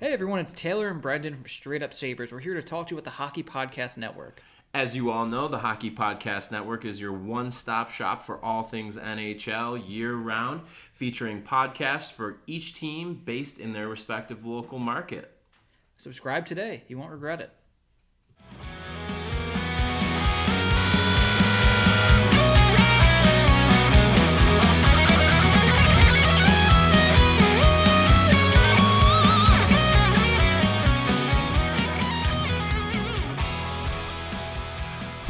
Hey everyone, it's Taylor and Brendan from Straight Up Sabres. We're here to talk to you about the Hockey Podcast Network. As you all know, the Hockey Podcast Network is your one stop shop for all things NHL year round, featuring podcasts for each team based in their respective local market. Subscribe today, you won't regret it.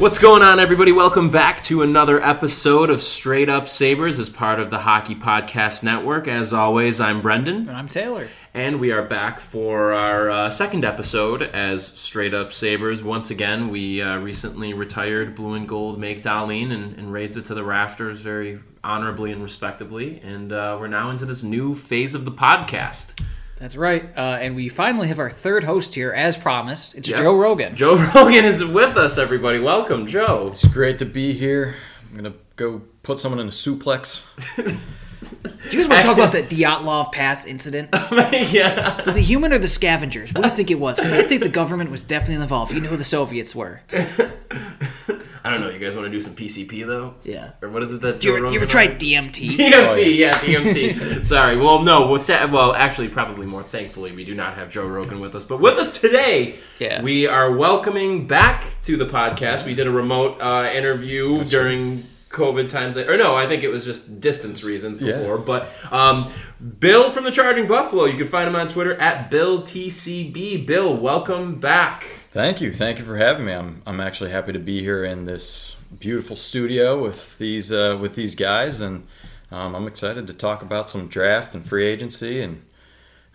What's going on, everybody? Welcome back to another episode of Straight Up Sabres as part of the Hockey Podcast Network. As always, I'm Brendan. And I'm Taylor. And we are back for our uh, second episode as Straight Up Sabres. Once again, we uh, recently retired blue and gold Make Dahlin and, and, raised it to the rafters very honorably and respectably. And uh, we're now into this new phase of the podcast. That's right. Uh, and we finally have our third host here, as promised. It's yep. Joe Rogan. Joe Rogan is with us, everybody. Welcome, Joe. It's great to be here. I'm going to go put someone in a suplex. Do you guys want to talk about the Dyatlov Pass incident? yeah. Was it human or the scavengers? What do you think it was? Because I think the government was definitely involved. You know who the Soviets were. I don't know. You guys want to do some PCP though? Yeah. Or what is it that? you ever, you ever tried DMT? DMT, oh, yeah. yeah, DMT. Sorry. Well, no. Well, well, actually, probably more thankfully, we do not have Joe Rogan with us. But with us today, yeah. we are welcoming back to the podcast. We did a remote uh, interview That's during. Right. COVID times, or no, I think it was just distance reasons before. Yeah. But um, Bill from the Charging Buffalo, you can find him on Twitter at BillTCB. Bill, welcome back. Thank you. Thank you for having me. I'm, I'm actually happy to be here in this beautiful studio with these uh, with these guys, and um, I'm excited to talk about some draft and free agency, and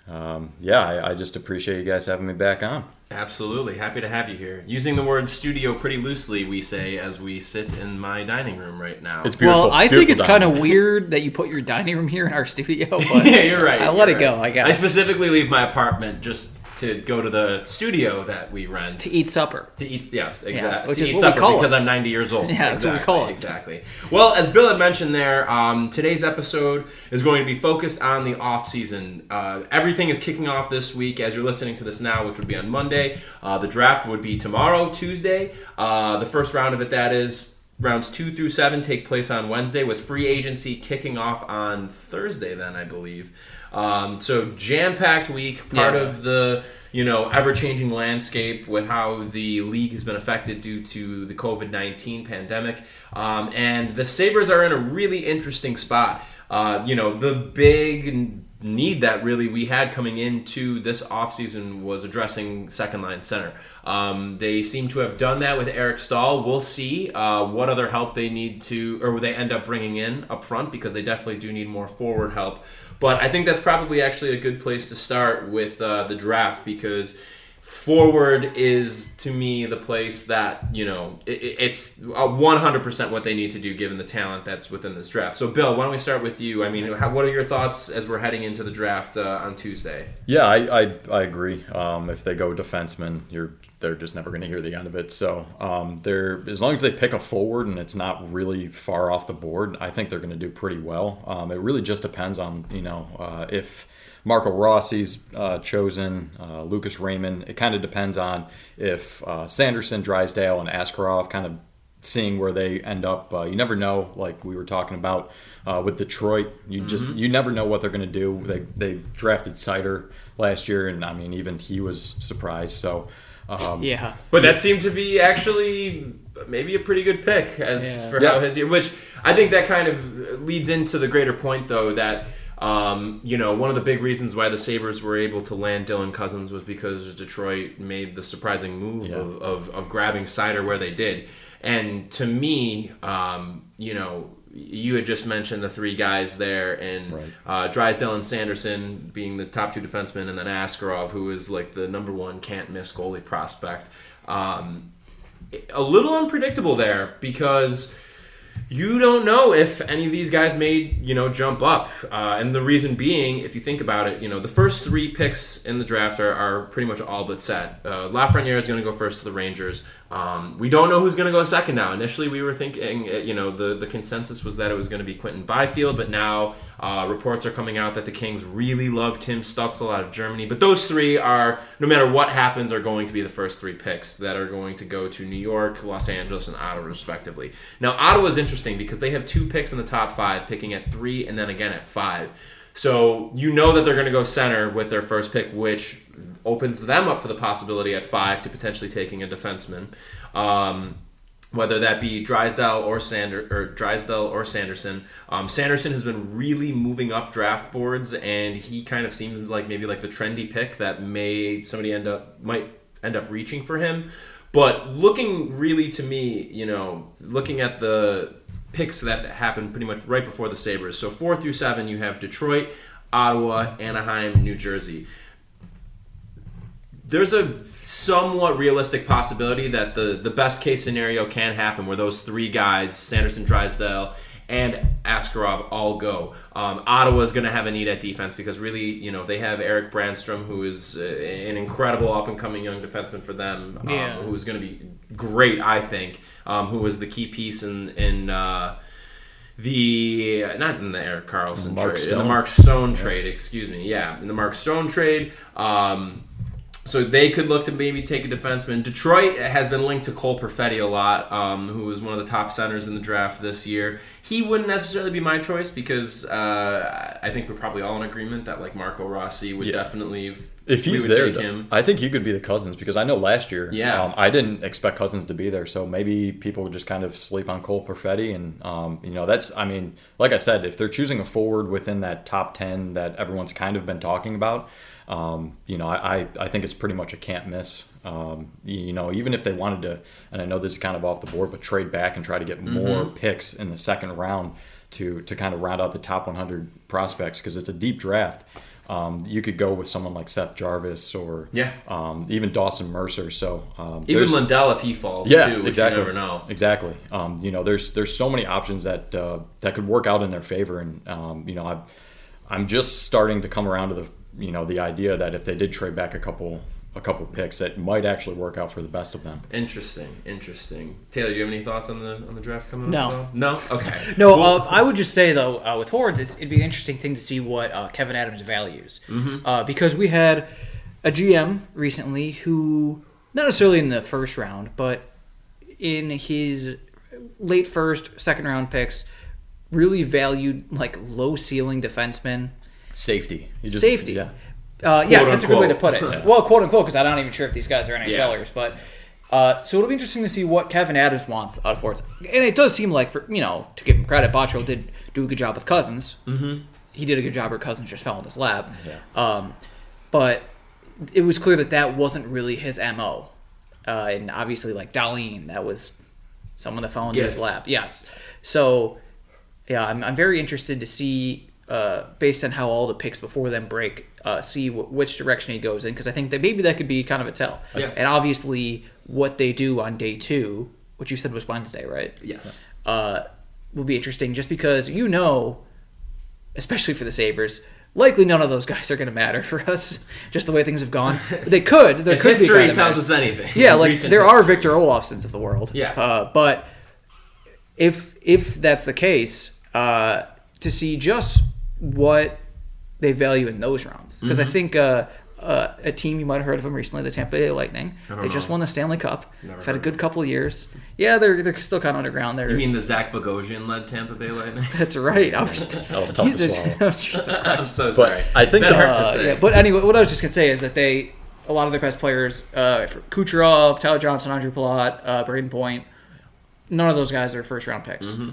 um, yeah, I, I, just appreciate you guys having me back on. Absolutely, happy to have you here. Using the word studio pretty loosely, we say as we sit in my dining room right now. It's beautiful. Well, I beautiful think it's kind of weird that you put your dining room here in our studio. But yeah, you're right. I let it right. go. I guess I specifically leave my apartment just to go to the studio that we rent to eat supper. To eat, yes, exactly. Yeah, to eat supper because it. I'm 90 years old. Yeah, exactly, that's what we call it. Exactly. Well, as Bill had mentioned there, um, today's episode is going to be focused on the off season. Uh, everything is kicking off this week as you're listening to this now, which would be on Monday. Uh, the draft would be tomorrow, Tuesday. Uh, the first round of it, that is. Rounds two through seven take place on Wednesday, with free agency kicking off on Thursday. Then I believe. Um, so jam packed week. Part yeah. of the you know ever changing landscape with how the league has been affected due to the COVID nineteen pandemic, um, and the Sabres are in a really interesting spot. Uh, you know the big need that really we had coming into this offseason was addressing second line center. Um, they seem to have done that with Eric Staal. We'll see uh, what other help they need to, or they end up bringing in up front because they definitely do need more forward help. But I think that's probably actually a good place to start with uh, the draft because forward is to me the place that you know it, it's 100% what they need to do given the talent that's within this draft. So bill why don't we start with you? I mean how, what are your thoughts as we're heading into the draft uh, on tuesday? Yeah i, I, I agree. Um, if they go defenseman you're they're just never going to hear the end of it. So um, they're as long as they pick a forward and it's not really far off the board, I think they're going to do pretty well. Um, it really just depends on you know uh, if Marco Rossi's uh, chosen, uh, Lucas Raymond. It kind of depends on if uh, Sanderson, Drysdale, and Askarov kind of seeing where they end up. Uh, you never know. Like we were talking about uh, with Detroit, you mm-hmm. just you never know what they're going to do. They they drafted Seider last year, and I mean even he was surprised. So. Um, yeah, but that seemed to be actually maybe a pretty good pick as yeah. for yeah. how his year. Which I think that kind of leads into the greater point, though, that um, you know one of the big reasons why the Sabres were able to land Dylan Cozens was because Detroit made the surprising move yeah. of, of, of, grabbing Seider where they did. And to me, um, you know, you had just mentioned the three guys there, and right. uh, Drysdale and Sanderson being the top two defensemen, and then Askarov, who is like the number one can't miss goalie prospect. Um, a little unpredictable there because you don't know if any of these guys may, you know, jump up. Uh, and the reason being, if you think about it, you know, the first three picks in the draft are, are pretty much all but set. Uh, Lafreniere is going to go first to the Rangers. Um, we don't know who's going to go second now. Initially, we were thinking, you know, the, the consensus was that it was going to be Quinton Byfield, but now uh, reports are coming out that the Kings really love Tim Stützle out of Germany. But those three are, no matter what happens, are going to be the first three picks that are going to go to New York, Los Angeles, and Ottawa, respectively. Now, Ottawa is interesting because they have two picks in the top five, picking at three and then again at five. So you know that they're going to go center with their first pick, which opens them up for the possibility at five to potentially taking a defenseman. Um, whether that be Drysdale or Sander or Drysdale or Sanderson. Um, Sanderson has been really moving up draft boards, and he kind of seems like maybe like the trendy pick that may somebody end up might end up reaching for him. But looking really to me, you know, looking at the picks that happened pretty much right before the Sabres. So four through seven, you have Detroit, Ottawa, Anaheim, New Jersey there's a somewhat realistic possibility that the, the best case scenario can happen where those three guys, Sanderson, Drysdale, and Askarov all go. Um, Ottawa is going to have a need at defense because really, you know, they have Eric Brannstrom, who is uh, an incredible up and coming young defenseman for them, um, Yeah. who is going to be great, I think. Um, who was the key piece in in uh, the not in the Erik Karlsson Mark trade, in the Stone. Mark Stone trade. Excuse me, yeah, in the Mark Stone trade. Um, so they could look to maybe take a defenseman. Detroit has been linked to Cole Perfetti a lot, um, who was one of the top centers in the draft this year. He wouldn't necessarily be my choice because uh, I think we're probably all in agreement that like Marco Rossi would Yeah. definitely If he's would there, take though, him. I think he could be the Cozens because I know last year, Yeah. um, I didn't expect Cozens to be there, so maybe people would just kind of sleep on Cole Perfetti, and um, you know that's, I mean, like I said, if they're choosing a forward within that top ten that everyone's kind of been talking about, um, you know, I, I think it's pretty much a can't miss. Um, you know, even if they wanted to, and I know this is kind of off the board, but trade back and try to get more Mm-hmm. picks in the second round to to kind of round out the top 100 prospects because it's a deep draft. Um, you could go with someone like Seth Jarvis or Yeah. um, even Dawson Mercer. So um, Even Lundell if he falls yeah, too, which exactly. you never know. Exactly. Um, you know, there's there's so many options that uh, that could work out in their favor, and um, you know, I, I'm just starting to come around to the you know the idea that if they did trade back a couple a couple picks, it might actually work out for the best of them. Interesting, interesting. Taylor, do you have any thoughts on the on the draft coming No. up? No. No. Okay. No, Well, uh, I would just say though, uh, with Hordes, it's, it'd be an interesting thing to see what uh, Kevyn Adams values, mm-hmm. uh, because we had a GM recently who, not necessarily in the first round, but in his late first, second round picks, really valued like low ceiling defensemen, Safety. You just- safety. Yeah. Uh, yeah, Quote, that's a good way to put unquote. it. Well, quote unquote, because I'm not even sure if these guys are Yeah. NHLers, but uh, so it'll be interesting to see what Kevyn Adams wants out of Fords. And it does seem like, for you know, to give him credit, Botterill did do a good job with Cozens. Mm-hmm. He did a good job, or Cozens just fell in his lap. Yeah. Um, but it was clear that that wasn't really his mo. Uh, and obviously, like Dahlin, that was someone that fell into his Gift. lap. Yes. So, yeah, I'm, I'm very interested to see, uh, based on how all the picks before them break, uh, see wh- which direction he goes in because I think that maybe that could be kind of a tell. Yeah. And obviously, what they do on day two, which you said was Wednesday, right? yes. uh, will be interesting just because you know, especially for the Sabres, likely none of those guys are going to matter for us, just the way things have gone. They could. There If could history of tells us anything, Yeah, like recent there are. Victor Olofssons of the world. Yeah. Uh, but if if that's the case, uh, to see just what they value in those rounds, because Mm-hmm. I think uh, uh, a team you might have heard of them recently, the Tampa Bay Lightning. don't They just won the Stanley Cup. Never They've had a good couple of years. Yeah, they're they're still kind of underground. They're You mean the Zach Bogosian led Tampa Bay Lightning? that's right. I was, That was tough to just- swallow. oh, Jesus Christ. I'm so sorry. I think that the- hurt to Uh, say. yeah, but anyway, what I was just gonna say is that they, a lot of their best players, uh, Kucherov, Tyler Johnson, Ondrej Palat, uh, Brayden Point, none of those guys are first round picks. Mm-hmm.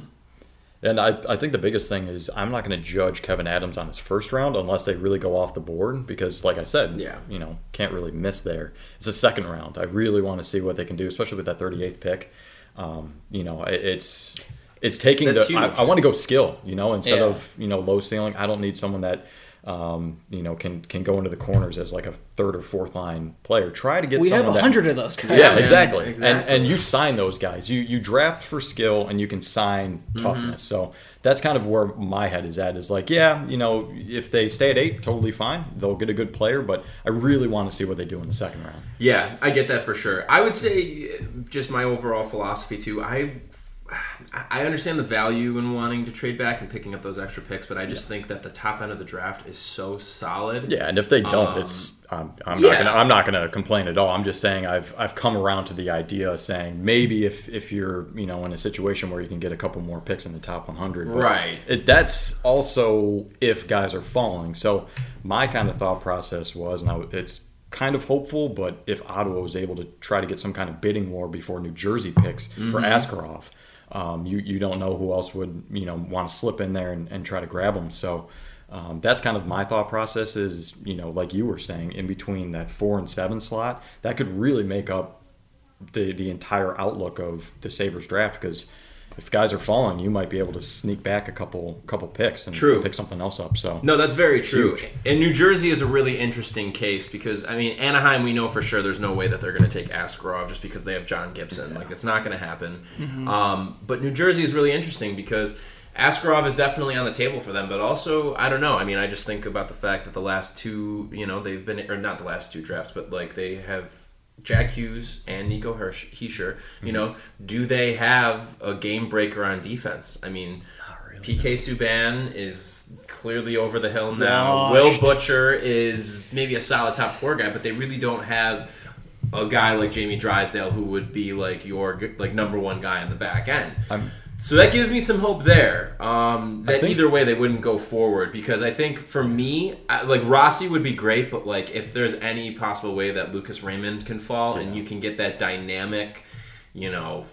And I, I think the biggest thing is I'm not going to judge Kevyn Adams on his first round unless they really go off the board because, like I said, Yeah. you know, can't really miss there. It's a second round. I really want to see what they can do, especially with that 38th pick. Um, you know, it, it's it's taking That's the. I. I want to go skill. You know, instead Yeah. of you know low ceiling. I don't need someone that. Um, you know, can can go into the corners as like a third or fourth line player. Try to get We have a hundred of those guys. yeah, Yeah, exactly. exactly. And and you sign those guys. You you draft for skill and you can sign Mm-hmm. toughness. So that's kind of where my head is at. Is like, yeah, you know, if they stay at eight, totally fine. They'll get a good player, but I really want to see what they do in the second round. Yeah, I get that for sure. I would say just my overall philosophy too. I I understand the value in wanting to trade back and picking up those extra picks, but I just think that the top end of the draft is so solid. Yeah, and if they don't, Um, it's I'm, I'm yeah. not gonna I'm not gonna complain at all. I'm just saying I've I've come around to the idea of saying maybe if if you're you know in a situation where you can get a couple more picks in the top 100, but Right. It, that's also if guys are falling. So my kind of thought process was, and I, it's kind of hopeful, but if Ottawa was able to try to get some kind of bidding war before New Jersey picks for Mm-hmm. Askarov, um, you you don't know who else would you know want to slip in there and, and try to grab them. So. Um, that's kind of my thought process is, you know, like you were saying, in between that four and seven slot, that could really make up the the entire outlook of the Sabres draft because if guys are falling, you might be able to sneak back a couple couple picks and True. pick something else up. So No, that's very true. Huge. And New Jersey is a really interesting case because I mean Anaheim, we know for sure there's no way that they're going to take Askarov just because they have John Gibson. Like it's not going to happen. Um, but New Jersey is really interesting because Askarov is definitely on the table for them. But also, I don't know. I mean, I just think about the fact that the last two, you know, they've been or not the last two drafts, but like they have. Jack Hughes and Nico Hirsch, Hischier, you know, do they have a game breaker on defense? I mean, PK Subban is clearly over the hill now. Will Butcher is maybe a solid top four guy, but they really don't have a guy like Jamie Drysdale who would be like your like number one guy on the back end. I'm- so that gives me some hope there. Um, that think- either way they wouldn't go forward because I think for me, I- like Rossi would be great, but like if there's any possible way that Lucas Raymond can fall and you can get that dynamic, you know,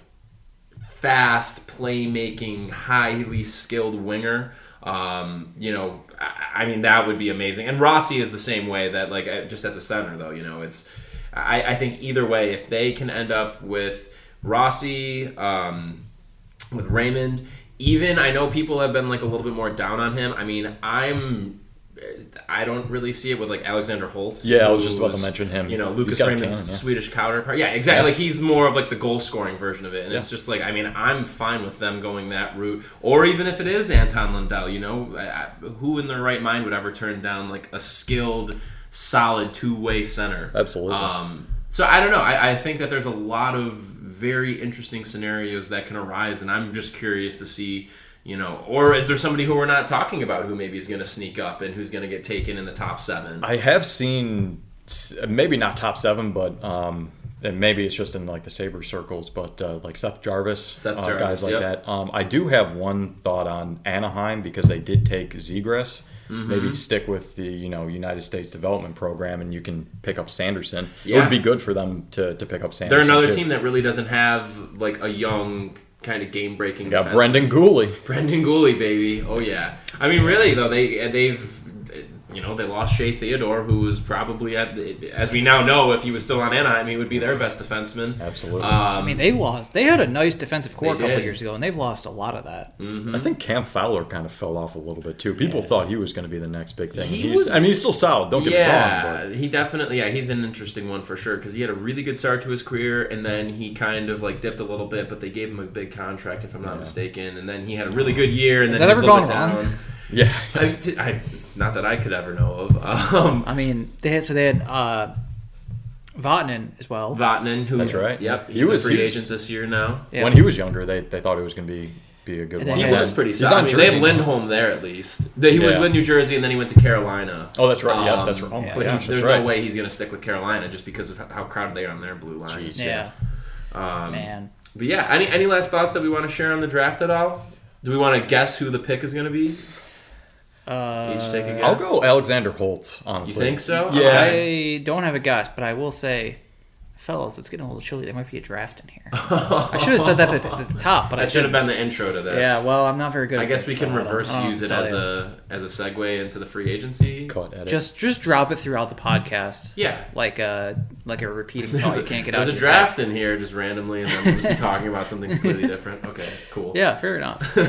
fast playmaking, highly skilled winger. Um, you know, I, I mean that would be amazing. And Rossi is the same way. That like just as a center though, you know, it's. I, I think either way, if they can end up with Rossi, um, with Raymond, even I know people have been like a little bit more down on him. I mean, I'm. I don't really see it with like Alexander Holtz. Yeah, I was just about to mention him. You know, Lucas Raymond's cannon, yeah. Swedish counterpart. Yeah, exactly. Yeah. Like he's more of like the goal scoring version of it, and it's just like I mean, I'm fine with them going that route, or even if it is Anton Lundell. You know, I, I, who in their right mind would ever turn down like a skilled, solid two way center? Absolutely. Um, so I don't know. I, I think that there's a lot of very interesting scenarios that can arise, and I'm just curious to see. You know, or is there somebody who we're not talking about who maybe is going to sneak up and who's going to get taken in the top seven? I have seen maybe not top seven, but um, and maybe it's just in like the saber circles, but uh, like Seth Jarvis, Seth uh, guys like yep. that. Um, I do have one thought on Anaheim because they did take Zegras. Mm-hmm. Maybe stick with the you know United States Development Program, and you can pick up Sanderson. It would be good for them to, to pick up Sanderson. They're another too. team that really doesn't have like a young kind of game breaking. Got Brendan Guhle. Brendan Guhle, baby. Oh yeah. I mean, really though, they they've you know they lost Shea Theodore, who was probably at the, as we now know, if he was still on Anaheim, he would be their best defenseman. Absolutely. Um, I mean, they lost. They had a nice defensive core a couple did. years ago, and they've lost a lot of that. Mm-hmm. I think Cam Fowler kind of fell off a little bit too. People thought he was going to be the next big thing. He he's, was- I mean, he's still solid. Don't get me wrong. yeah, But he definitely. Yeah, he's an interesting one for sure because he had a really good start to his career, and then he kind of like dipped a little bit, but they gave him a big contract, if I'm not mistaken, and then he had a really good year, and Has then that he was ever gone wrong? down. yeah, I, t- I- not that I could ever know of. Um, I mean, they had so they had uh, Vatanen as well. Vatanen, who That's right. Yep, He he's was- a free he agent this year now. Yeah. when he was younger, they, they thought it was going to be be a good And one. He Yeah. was pretty He's solid. I on mean, they have Jersey now. Lindholm there at least. He was with New Jersey, and then he went to Carolina. Oh, that's right. Yeah, Um, that's right. Oh yeah. But gosh, there's right. no way he's going to stick with Carolina just because of how crowded they are on their blue line. Jeez. yeah, Um, man. But yeah, any any last thoughts that we want to share on the draft at all? Do we want to guess who the pick is going to be? Uh, Each take a guess. I'll go Alexander Holt. Honestly, You think so? Yeah. I don't have a guess, but I will say, fellas, it's getting a little chilly. There might be a draft in here. I should have said that at the, at the top, but I That should have been the intro to this. Yeah, well, I'm not very good. At this. I at guess this, we can so reverse I don't know use it as you. a as a segue into the free agency. Cut edit. just just drop it throughout the podcast. Yeah. like uh, like a repeating thought you can't get There's out. a of your draft in here just randomly, and then we'll just be talking about something completely different. Okay, cool. Yeah, fair enough. All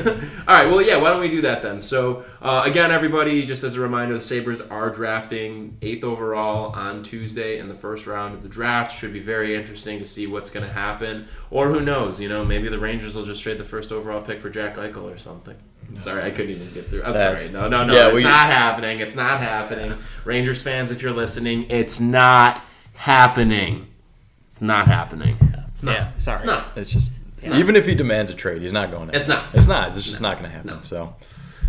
right, well, yeah, why don't we do that then? So, uh, again, everybody, just as a reminder, the Sabres are drafting eighth overall on Tuesday in the first round of the draft. Should be very interesting to see what's going to happen. Or who knows, you know, maybe the Rangers will just trade the first overall pick for Jack Eichel or something. Sorry, I couldn't even get through. I'm That- sorry. No, no, no. Yeah, it's we- not happening. It's not happening. Rangers fans, if you're listening, it's not happening. It's not happening. It's not. Yeah, sorry. It's not. It's just not. even if he demands a trade, he's not going. To It's not. It's not. It's just not going to happen. No. So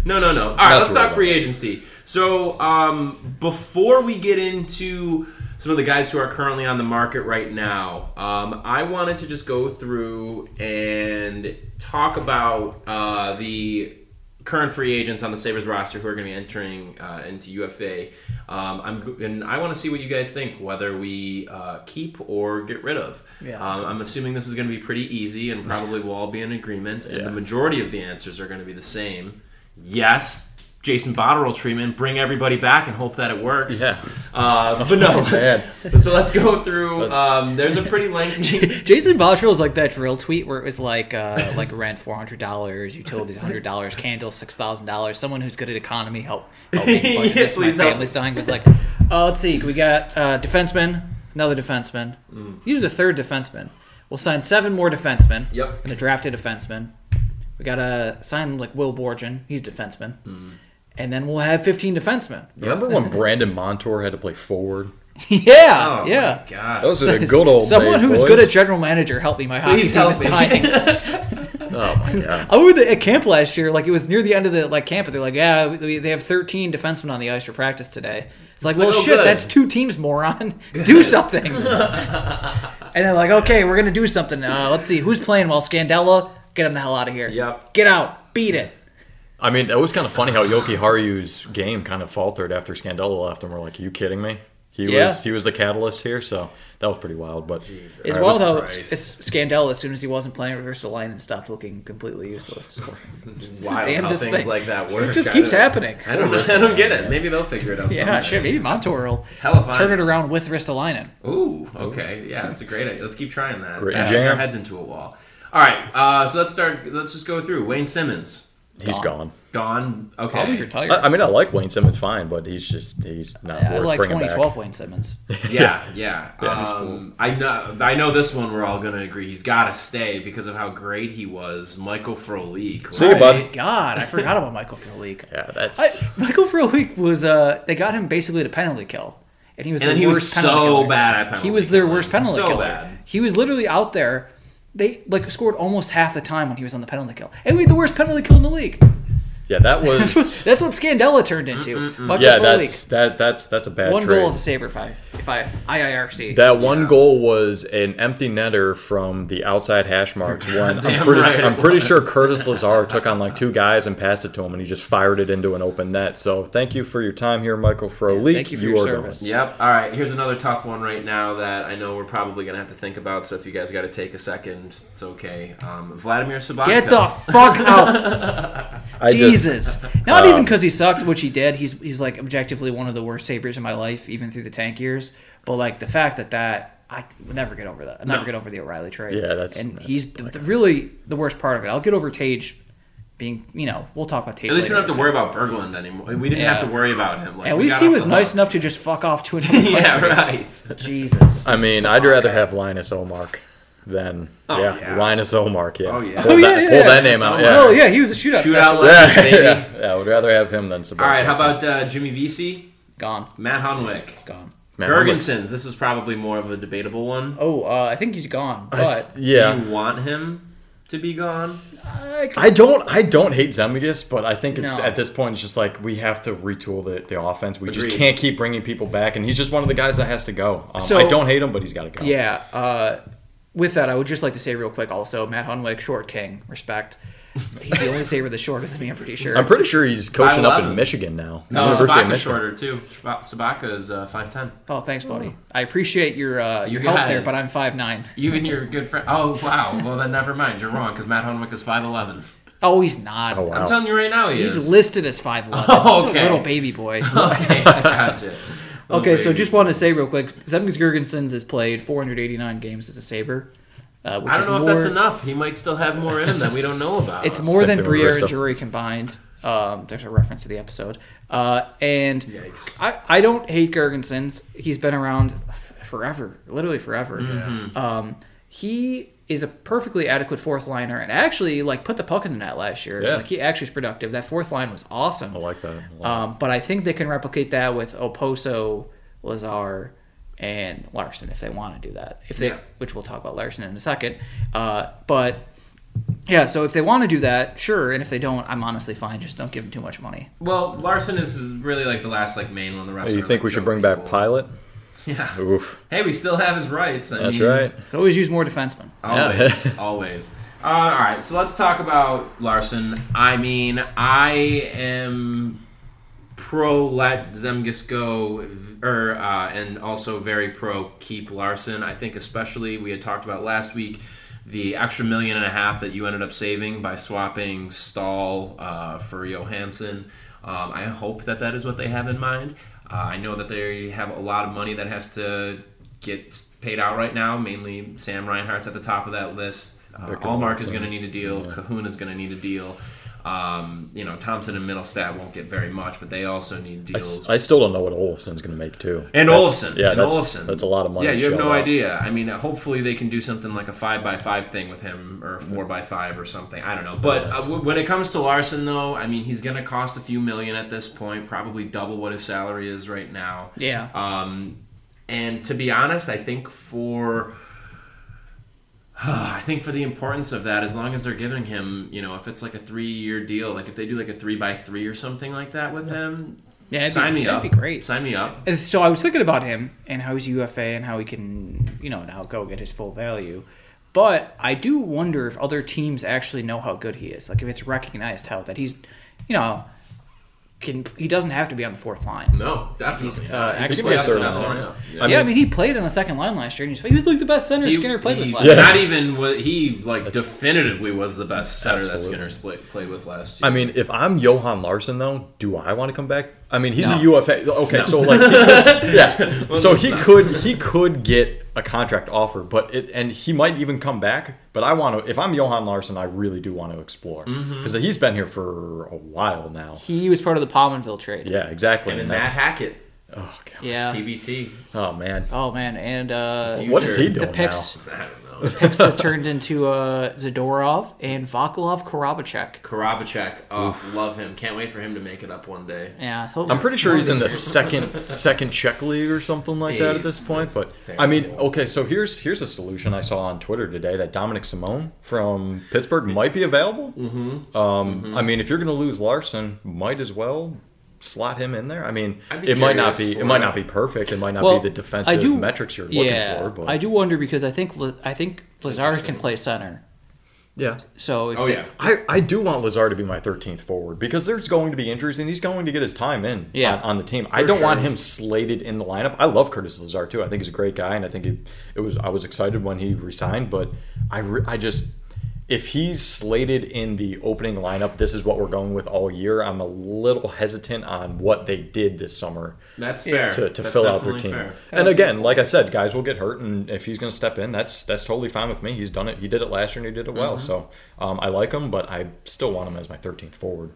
No, no, no. All right, That's let's talk free agency. So, um, before we get into some of the guys who are currently on the market right now, um, I wanted to just go through and talk about uh, the current free agents on the Sabres roster who are going to be entering uh, into UFA. Um, I'm, and I want to see what you guys think, whether we uh, keep or get rid of. Yes. Um, I'm assuming this is going to be pretty easy, and probably we'll all be in agreement. And Yeah. the majority of the answers are going to be the same. Yes. Jason Botterill treatment, bring everybody back and hope that it works. Yeah. Uh, but no, Man. let's, so let's go through. Um, there's a pretty lengthy. Jason Botterill is like that drill tweet where it was like uh, like rent four hundred dollars, utilities hundred dollars, candles six thousand dollars. Someone who's good at economy help help Yeah, this. My help. family's dying. Was like, uh, let's see, we got uh, defenseman, another defenseman. Mm. Use a third defenseman. We'll sign seven more defensemen. Yep. And a drafted defenseman. We gotta sign like Will Borgen. He's defenseman. Mm. And then we'll have fifteen defensemen. remember when Brandon Montour had to play forward? yeah, Oh yeah. my god. Those are the good old Someone days, who's boys. good at general manager help me. My hockey team help is me. dying. Oh my god. I was at camp last year. Like it was near the end of the like camp, and they're like, "Yeah, we, they have 13 defensemen on the ice for practice today." It's like, like, well, oh, shit, good. that's two teams, moron. do something. and they're like, "Okay, we're gonna do something. Uh, let's see who's playing well. Scandella, get him the hell out of here. Yep. get out, beat it." I mean, it was kind of funny how Jokiharju's game kind of faltered after Scandella left, and we're like, "Are you kidding me?" He Yeah. was he was the catalyst here, so that was pretty wild. But Jesus. It's All right, wild how Christ. Scandella, as soon as he wasn't playing with Ristolainen, stopped looking completely useless. Wild Damn how things thing. like that work. It just I keeps happening. I don't know. I don't get it. Maybe they'll figure it out. Yeah, someday. shit. Maybe Montour will Hella fine. turn it around with Ristolainen. Ooh, okay, yeah, that's a great idea. Let's keep trying that. Great Bang jam. our heads into a wall. All right, uh, so let's start. Let's just go through. Wayne Simmonds he's gone. gone. Okay, Probably retired. I, I mean, I like Wayne Simmonds fine, but he's just he's not I worth like bringing 2012 back. Wayne Simmonds. yeah, yeah. Yeah, he's um, I know. I know this one. We're all gonna agree. He's got to stay because of how great he was. Michael Frolik. See you, right? bud. God, I forgot about Michael Frolik. Yeah, that's I, Michael Frolik was uh they got him basically to penalty kill. And he was And the he was worst penalty so killer. bad at penalty He was their killing. worst penalty So killer. bad. He was literally out there. They like scored almost half the time when he was on the penalty kill. And we had the worst penalty kill in the league. Yeah, that was That's what Scandella turned into. Michael yeah, Frolik. that's that that's that's a bad one trade. goal as a saber if I if I IIRC. That one Yeah. goal was an empty netter from the outside hash marks. When I'm Damn pretty, right I'm pretty was. sure Curtis Lazar took on like two guys and passed it to him, and he just fired it into an open net. So thank you for your time here, Michael Frolik. thank you for your are service. going. Yep. All right. Here's another tough one right now that I know we're probably gonna have to think about. So if you guys got to take a second, it's okay. Um, Vladimir Sobotka. Get the fuck out. I just- Jesus. Not um, even because he sucked, which he did. He's he's like objectively one of the worst sabers in my life, even through the tank years. But like the fact that that I would never get over that. I'd never No. get over the O'Reilly trade. Yeah, that's- and that's he's the, the- really the worst part of it. I'll get over Tage being, you know, we'll talk about Tage. At least we don't have to worry about Berglund anymore. We didn't Yeah. have to worry about him. Like, At least he was nice hook. enough to just fuck off to another yeah. Right. Jesus. I mean, I'd rather have Linus Omark than Oh, yeah, yeah. Linus Omark. Yeah, Oh, yeah. pull, Oh, that, yeah, pull yeah. that name out. Yeah. Oh yeah, he was a shootout. Shootout specialist. legend. Yeah, baby. yeah, yeah, I would rather have him than Sobotka. All right. How about uh, Jimmy Vesey, Gone. Matt Hunwick, Gone. Man, how Girgensons? This is probably more of a debatable one. Oh, uh, I think he's gone. I- But yeah, Do you want him to be gone? I, I don't I don't hate Zemgus, but I think it's No. at this point it's just like we have to retool the, the offense. We just can't keep bringing people back, and he's just one of the guys that has to go. Um, So- I don't hate him, but he's got to go. Yeah. Uh, with that, I would just like to say real quick also, Matt Hunwick, short king, respect. He's the only saver that's shorter than me, I'm pretty sure. I'm pretty sure he's coaching up 5'11". in Michigan now. No, University of Sabaka's Michigan. shorter too. Sab- Sabaka is uh, five ten. oh, thanks, buddy. I appreciate your uh, your You help there, but I'm 5'9". You and your good friend. Oh wow. Well then, never mind. You're wrong because Matt Hunwick is five eleven. Oh, he's not. Oh wow. I'm telling you right now, he is He's is. listed as 5'11". Oh, He's okay. a little baby boy. okay, I gotcha. Okay, so just want to say real quick, Zemgus Girgensons has played 489 games as a Saber. Uh, which I don't is know if that's enough. He might still have more in him that we don't know about. It's more than Second Briere and Rista. Jury combined. Um, there's a reference to the episode. Uh, and Yikes. I, I don't hate Girgensons. He's been around forever, literally forever. Mm-hmm. Um, he is a perfectly adequate fourth liner, and actually like put the puck in the net last year. Yeah. Like he actually is productive. That fourth line was awesome. I like that. a lot. Um, but I think they can replicate that with Okposo, Lazar, and Larsson if they want to do that. If they, Yeah. which we'll talk about Larsson in a second. Uh, but yeah, so if they want to do that, sure. And if they don't, I'm honestly fine. Just don't give them too much money. Well, Larsson is really like the last like main one. The rest. Hey, you are, think like, we should joke bring back. Pilut? Yeah. Oof. Hey, we still have his rights. I That's mean, right. Could always use more defensemen. Always, always. Uh, all right, so let's talk about Larsson. I mean, I am pro let Zemgus go, or uh, and also very pro keep Larsson. I think especially we had talked about last week the extra million and a half that you ended up saving by swapping Staal uh, for Johansson. Um, I hope that that is what they have in mind. Uh, I know that they have a lot of money that has to get paid out right now. Mainly Sam Reinhart's at the top of that list. Uh, Allmark is going to need a deal. Cahoon is going to need a deal. Um, you know, Thompson and Mittelstadt won't get very much, but they also need I, deals. s- I still don't know what Olofsson's going to make too. and That's- Olofsson. Yeah, and that's Olafson. that's a lot of money. Yeah, you have no out. idea. I mean, hopefully they can do something like a five by five thing with him, or a four by five or something. I don't know. But uh, w- when it comes to Larsson, though, I mean, he's going to cost a few million at this point, probably double what his salary is right now. Yeah. Um, and to be honest, I think for I think for the importance of that, as long as they're giving him, you know, if it's like a three-year deal, like if they do like a three by three or something like that with him, Yeah, it'd be- sign me that'd up. be great. Sign me up. So I was thinking about him and how he's UFA and how he can, you know, now go get his full value. But I do wonder if other teams actually know how good he is. Like if it's recognized how that he's, you know, can he doesn't have to be on the fourth line. No, definitely. He's, uh, He actually could be a up third to that line. lineup. I yeah, I mean- mean he played on the second line last year and he's, he was like the best center He- Skinner played he- with last Yeah. year. Not even wa- he like definitively was the best center that Skinner split, played with last year. I mean, if I'm Johan Larsson though, do I want to come back? I mean, he's No. a UFA. Okay, so like, he could- yeah, so he could he could get a contract offer, but it and he might even come back. But I want to. If I'm Johan Larsson, I really do want to explore Mm-hmm. because he's been here for a while now. He was part of the Pominville trade. Yeah, exactly. and and Matt that's- Hackett, oh, God. Yeah. TBT. oh man, Oh man, and uh, what is he doing the picks I don't picks that turned into uh, Zadorov and Vaclav Karabacek. Karabacek, oh, love him. Can't wait for him to make it up one day. Yeah, he'll- I'm pretty sure he's in the second second Czech league or something like that at this He's point. But just I mean, terrible. okay, so here's here's a solution I saw on Twitter today that Dominik Simon from Pittsburgh might be available. Mm-hmm. Um, I mean, if you're going to lose Larsson, might as well slot him in there. I mean, it might not be it might not be perfect. It might not Well, be the defensive I do- metrics you're looking yeah, for. But I do wonder because I think I think Lazar can play center. yeah. So if Oh they- yeah. I, I do want Lazar to be my 13th forward because there's going to be injuries and he's going to get his time in Yeah. on, on the team. I don't want him slated in the lineup. I love Curtis Lazar too. I think he's a great guy and I think he, it was I was excited when he resigned, but I re, I just if he's slated in the opening lineup, this is what we're going with all year. I'm a little hesitant on what they did this summer That's fair. to, to That's fill out their team. fair. And again, like I said, guys will get hurt, and if he's going to step in, that's that's totally fine with me. He's done it. He did it last year, and he did it well. Mm-hmm. So um, I like him, but I still want him as my 13th forward.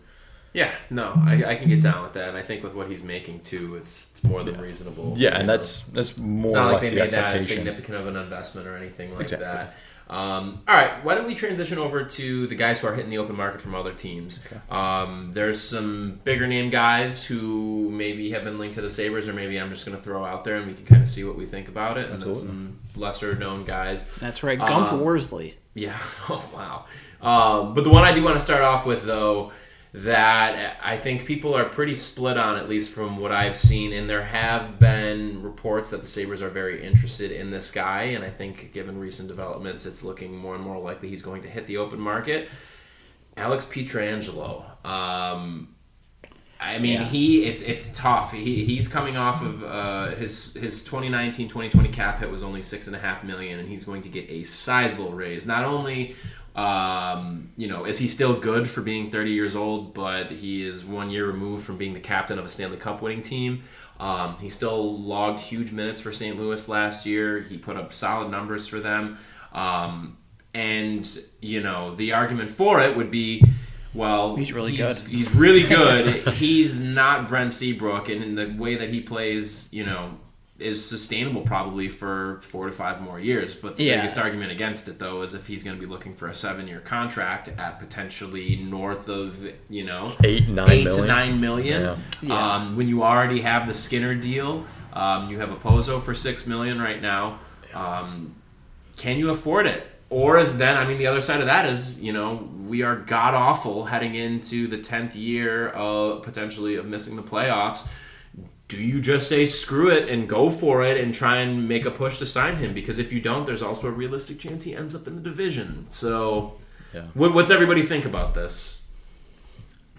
Yeah, no, I, I can get down with that, and I think with what he's making too, it's, it's more than reasonable. Yeah, and know. that's that's more it's or not like less they the made that significant of an investment or anything like Exactly. that. Um, all right, why don't we transition over to the guys who are hitting the open market from other teams? Um, there's some bigger name guys who maybe have been linked to the Sabers, or maybe I'm just going to throw out there and we can kind of see what we think about it. And then some lesser known guys. that's right, Gump Um, Worsley. Yeah. Oh wow. Um, but the one I do want to start off with, though, that I think people are pretty split on, at least from what I've seen, and there have been reports that the Sabers are very interested in this guy, and I think given recent developments, it's looking more and more likely he's going to hit the open market. Alex Pietrangelo. Um, I mean, Yeah. he it's it's tough. He, he's coming off of uh, his his 2019-2020 cap hit was only six and a half million, and he's going to get a sizable raise. Not only um, you know is he still good for being 30 years old, but he is one year removed from being the captain of a Stanley Cup winning team. Um, he still logged huge minutes for St. Louis last year. He put up solid numbers for them. Um, and, you know, the argument for it would be well, He's really good. He's really good. he's not Brent Seabrook, and in the way that he plays, you know, is sustainable probably for four to five more years. But the Yeah. biggest argument against it, though, is if he's going to be looking for a seven-year contract at potentially north of, you know, Eight, nine eight to nine million. Yeah. Yeah. Um, when you already have the Skinner deal, um, you have a Pozo for six million right now. Um, can you afford it? Or is then, I mean, the other side of that is, you know, we are god awful heading into the 10th year of potentially of missing the playoffs. Do you just say screw it and go for it and try and make a push to sign him? Because if you don't, there's also a realistic chance he ends up in the division. So, Yeah. what, what's everybody think about this?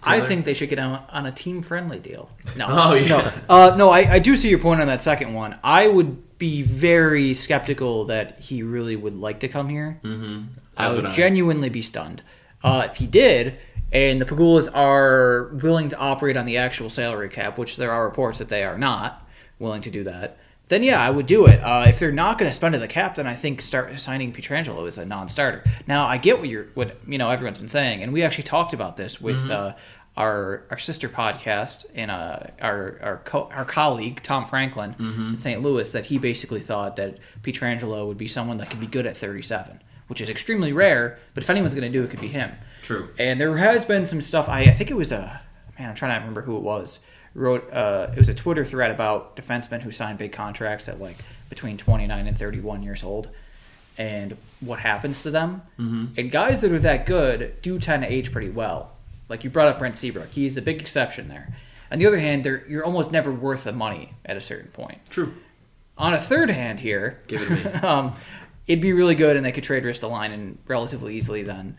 I think they should get on, on a team friendly deal. No. Oh, yeah. No, uh, no I, I do see your point on that second one. I would be very skeptical that he really would like to come here. Mm-hmm. I would would I. genuinely be stunned. Uh, if he did, and the Pegulas are willing to operate on the actual salary cap, which there are reports that they are not willing to do that, then yeah, I would do it. Uh, if they're not going to spend to the cap, then I think start signing Pietrangelo as a non-starter. Now I get what you're, what you know, everyone's been saying, and we actually talked about this with Mm-hmm. uh, our our sister podcast and uh, our our co- our colleague Tom Franklin Mm-hmm. in St. Louis that he basically thought that Pietrangelo would be someone that could be good at 37, which is extremely rare. But if anyone's going to do it, it could be him. True. And there has been some stuff. I, I think it was a man. I'm trying to remember who it was. Wrote uh, it was a Twitter thread about defensemen who sign big contracts at like between 29 and 31 years old, and what happens to them. Mm-hmm. And guys that are that good do tend to age pretty well. Like you brought up Brent Seabrook, he's the big exception there. On the other hand, they're, you're almost never worth the money at a certain point. True. On a third hand here, Give it to me. um, it'd be really good, and they could trade Ristolainen relatively easily then,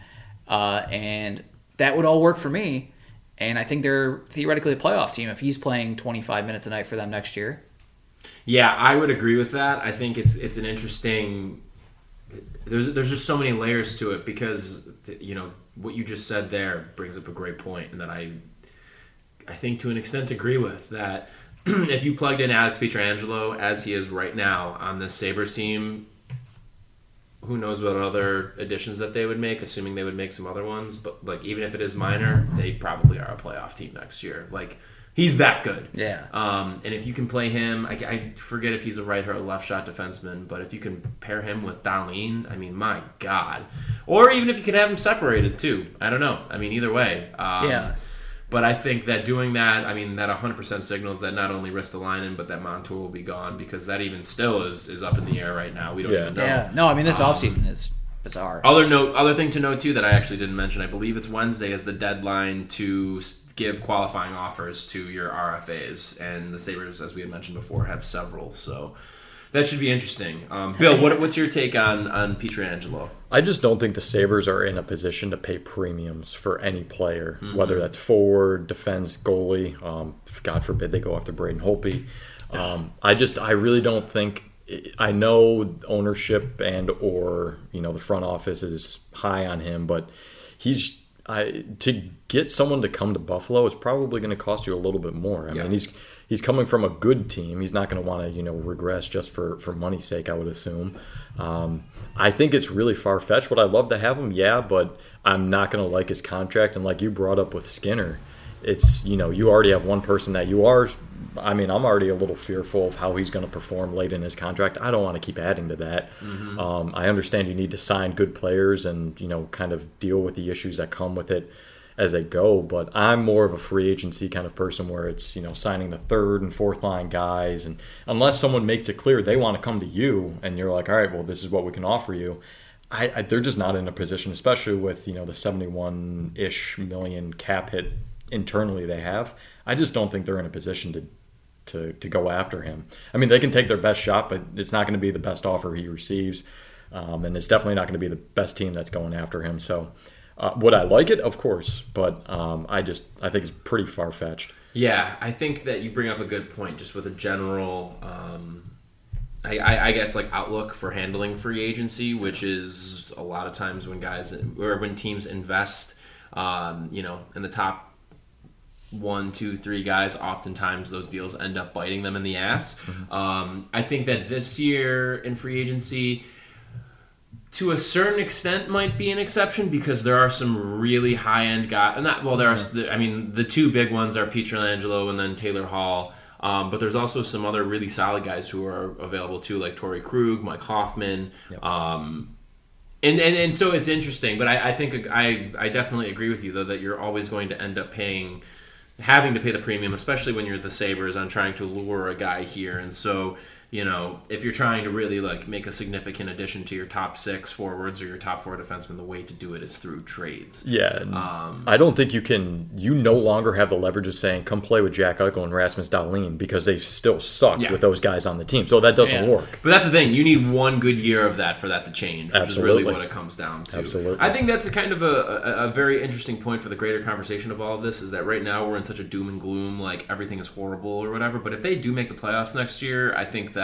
uh, and that would all work for me. And I think they're theoretically a playoff team if he's playing 25 minutes a night for them next year. Yeah, I would agree with that. I think it's it's an interesting. There's there's just so many layers to it because you know what you just said there brings up a great point, and that I I think to an extent agree with that. if you plugged in Alex Pietrangelo as he is right now on this Sabres team, who knows what other additions that they would make, assuming they would make some other ones. But like even if it is minor, they probably are a playoff team next year. Like he's that good. Yeah. Um, and if you can play him, I, I forget if he's a right or a left shot defenseman, but if you can pair him with Dahlin, I mean, my God. Or even if you could have them separated too. I don't know. I mean, either way. Um, Yeah. But I think that doing that, I mean, that 100% signals that not only Ristolainen, but that Montour will be gone because that even still is, is up in the air right now. We don't Yeah. even know. Yeah. No, I mean this offseason is bizarre. Other note, other thing to note too that I actually didn't mention. I believe it's Wednesday is the deadline to give qualifying offers to your RFAs, and the Sabers, as we had mentioned before, have several. So that should be interesting. Um, Bill, what, what's your take on on Pietrangelo? I just don't think the Sabres are in a position to pay premiums for any player, Mm-hmm. whether that's forward, defense, goalie. Um, God forbid they go after Braden Holtby. Um, I just, I really don't think. I know ownership and or you know the front office is high on him, but he's I to get someone to come to Buffalo is probably going to cost you a little bit more. I Yeah. mean, he's he's coming from a good team. He's not going to want to you know regress just for for money's sake. I would assume. Um, I think it's really far fetched. Would I love to have him? Yeah, but I'm not going to like his contract. And like you brought up with Skinner, it's you know you already have one person that you are. I mean, I'm already a little fearful of how he's going to perform late in his contract. I don't want to keep adding to that. Um, I understand you need to sign good players and you know kind of deal with the issues that come with it as they go. But I'm more of a free agency kind of person where it's you know signing the third and fourth line guys, and unless someone makes it clear they want to come to you, and you're like, all right, well, this is what we can offer you. I, I they're just not in a position, especially with you know the 71 ish million cap hit internally they have. I just don't think they're in a position to. To, to go after him. I mean, they can take their best shot, but it's not going to be the best offer he receives. Um, and it's definitely not going to be the best team that's going after him. So, uh, would I like it? Of course, but um, I just I think it's pretty far fetched. Yeah, I think that you bring up a good point, just with a general, um, I, I, guess, like outlook for handling free agency, which is a lot of times when guys or when teams invest, um, you know, in the top one, two, three guys, oftentimes those deals end up biting them in the ass. Um, I think that this year in free agency, to a certain extent, might be an exception because there are some really high end guys. And that well, there are. I mean, the two big ones are Pietrangelo and then Taylor Hall. Um, but there's also some other really solid guys who are available too, like Torrey Krug, Mike Hoffman. Um, and, and and so it's interesting, but I, I think I I definitely agree with you though that you're always going to end up paying having to pay the premium, especially when you're the Sabres on trying to lure a guy here. And so, you know, if you're trying to really like make a significant addition to your top six forwards or your top four defensemen, the way to do it is through trades. Yeah, Um, I don't think you can. You no longer have the leverage of saying, "Come play with Jack Eichel and Rasmus Dahlin," because they still suck Yeah. with those guys on the team. So that doesn't Yeah. work. But that's the thing. You need one good year of that for that to change, which is really what it comes down to. Absolutely. I think that's a kind of a, a, a very interesting point for the greater conversation of all of this is that right now we're in such a doom and gloom, like everything is horrible or whatever. But if they do make the playoffs next year, I think that.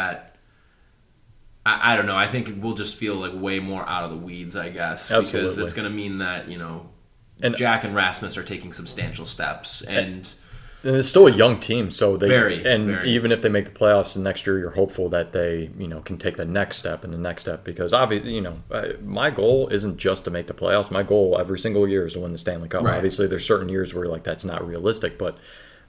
I, I don't know. I think we'll just feel like way more out of the weeds, I guess, because Absolutely. it's going to mean that you know, And- Jack and Rasmus are taking substantial steps, and And it's still a young team, so they Very, and very. even if they make the playoffs the next year, you're hopeful that they you know can take the next step and the next step because obviously you know uh, my goal isn't just to make the playoffs. My goal every single year is to win the Stanley Cup. Right. Obviously, there's certain years where like that's not realistic, but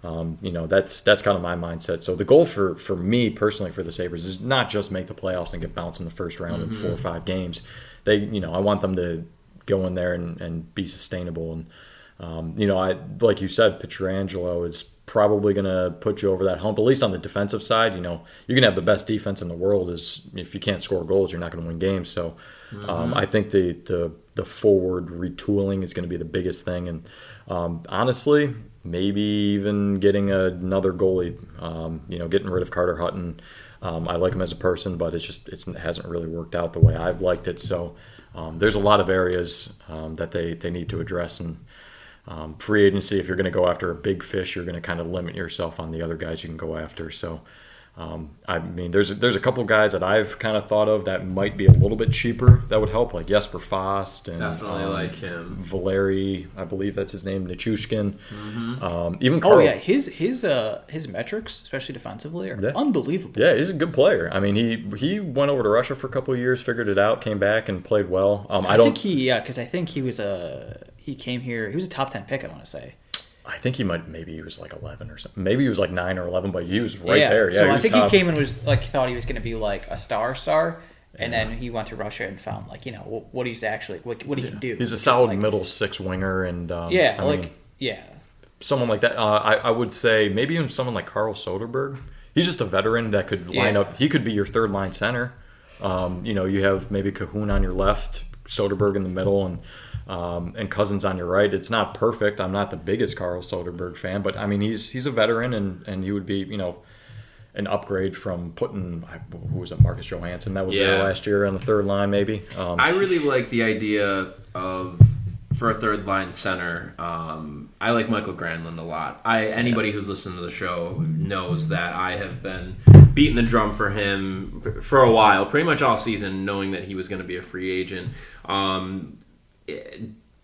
um, you know that's that's kind of my mindset. So the goal for for me personally for the Sabres is not just make the playoffs and get bounced in the first round in Mm-hmm. four or five games. They you know I want them to go in there and, and be sustainable and. Um, you know, I like you said, Pietrangelo is probably going to put you over that hump. At least on the defensive side, you know, you can have the best defense in the world. Is if you can't score goals, you're not going to win games. So, um, I think the the the forward retooling is going to be the biggest thing. And um, honestly, maybe even getting another goalie. Um, you know, getting rid of Carter Hutton. Um, I like him as a person, but it's just it's, it hasn't really worked out the way I've liked it. So. Um, there's a lot of areas um, that they, they need to address, and um, free agency, if you're going to go after a big fish, you're going to kind of limit yourself on the other guys you can go after. So, um, I mean, there's there's a couple guys that I've kind of thought of that might be a little bit cheaper that would help, like Jesper Fast and definitely um, like him. Valeri, I believe that's his name, Nichushkin. Mm-hmm. Um, even Oh Carl. yeah, his his uh his metrics, especially defensively, are Yeah. unbelievable. Yeah, he's a good player. I mean, he he went over to Russia for a couple of years, figured it out, came back and played well. Um, I, I, don't. think he yeah, because I think he was a he came here. He was a top ten pick. I want to say. I think he might. Maybe he was like 11 or something. Maybe he was like nine or 11, but he was right yeah. there. Yeah, so I think top. he came and was like thought he was going to be like a star star, and then he went to Russia and found like you know what, he's actually what, what he can do. He's a solid like- middle six winger, and um, Yeah, I like mean, yeah. someone like that. Uh, I, I would say maybe even someone like Carl Soderberg. He's just a veteran that could line Yeah. up. He could be your third line center. Um, you know, you have maybe Kahun on your left, Soderberg in the middle, and um, and Cozens on your right. It's not perfect. I'm not the biggest Carl Soderberg fan, but I mean he's he's a veteran, and and he would be you know an upgrade from putting who was it Marcus Johansson that was Yeah. there last year on the third line maybe. Um, I really like the idea of for a third line center. Um, I like Mikael Granlund a lot. I anybody who's listened to the show knows that I have been beating the drum for him for a while, pretty much all season, knowing that he was going to be a free agent. Um,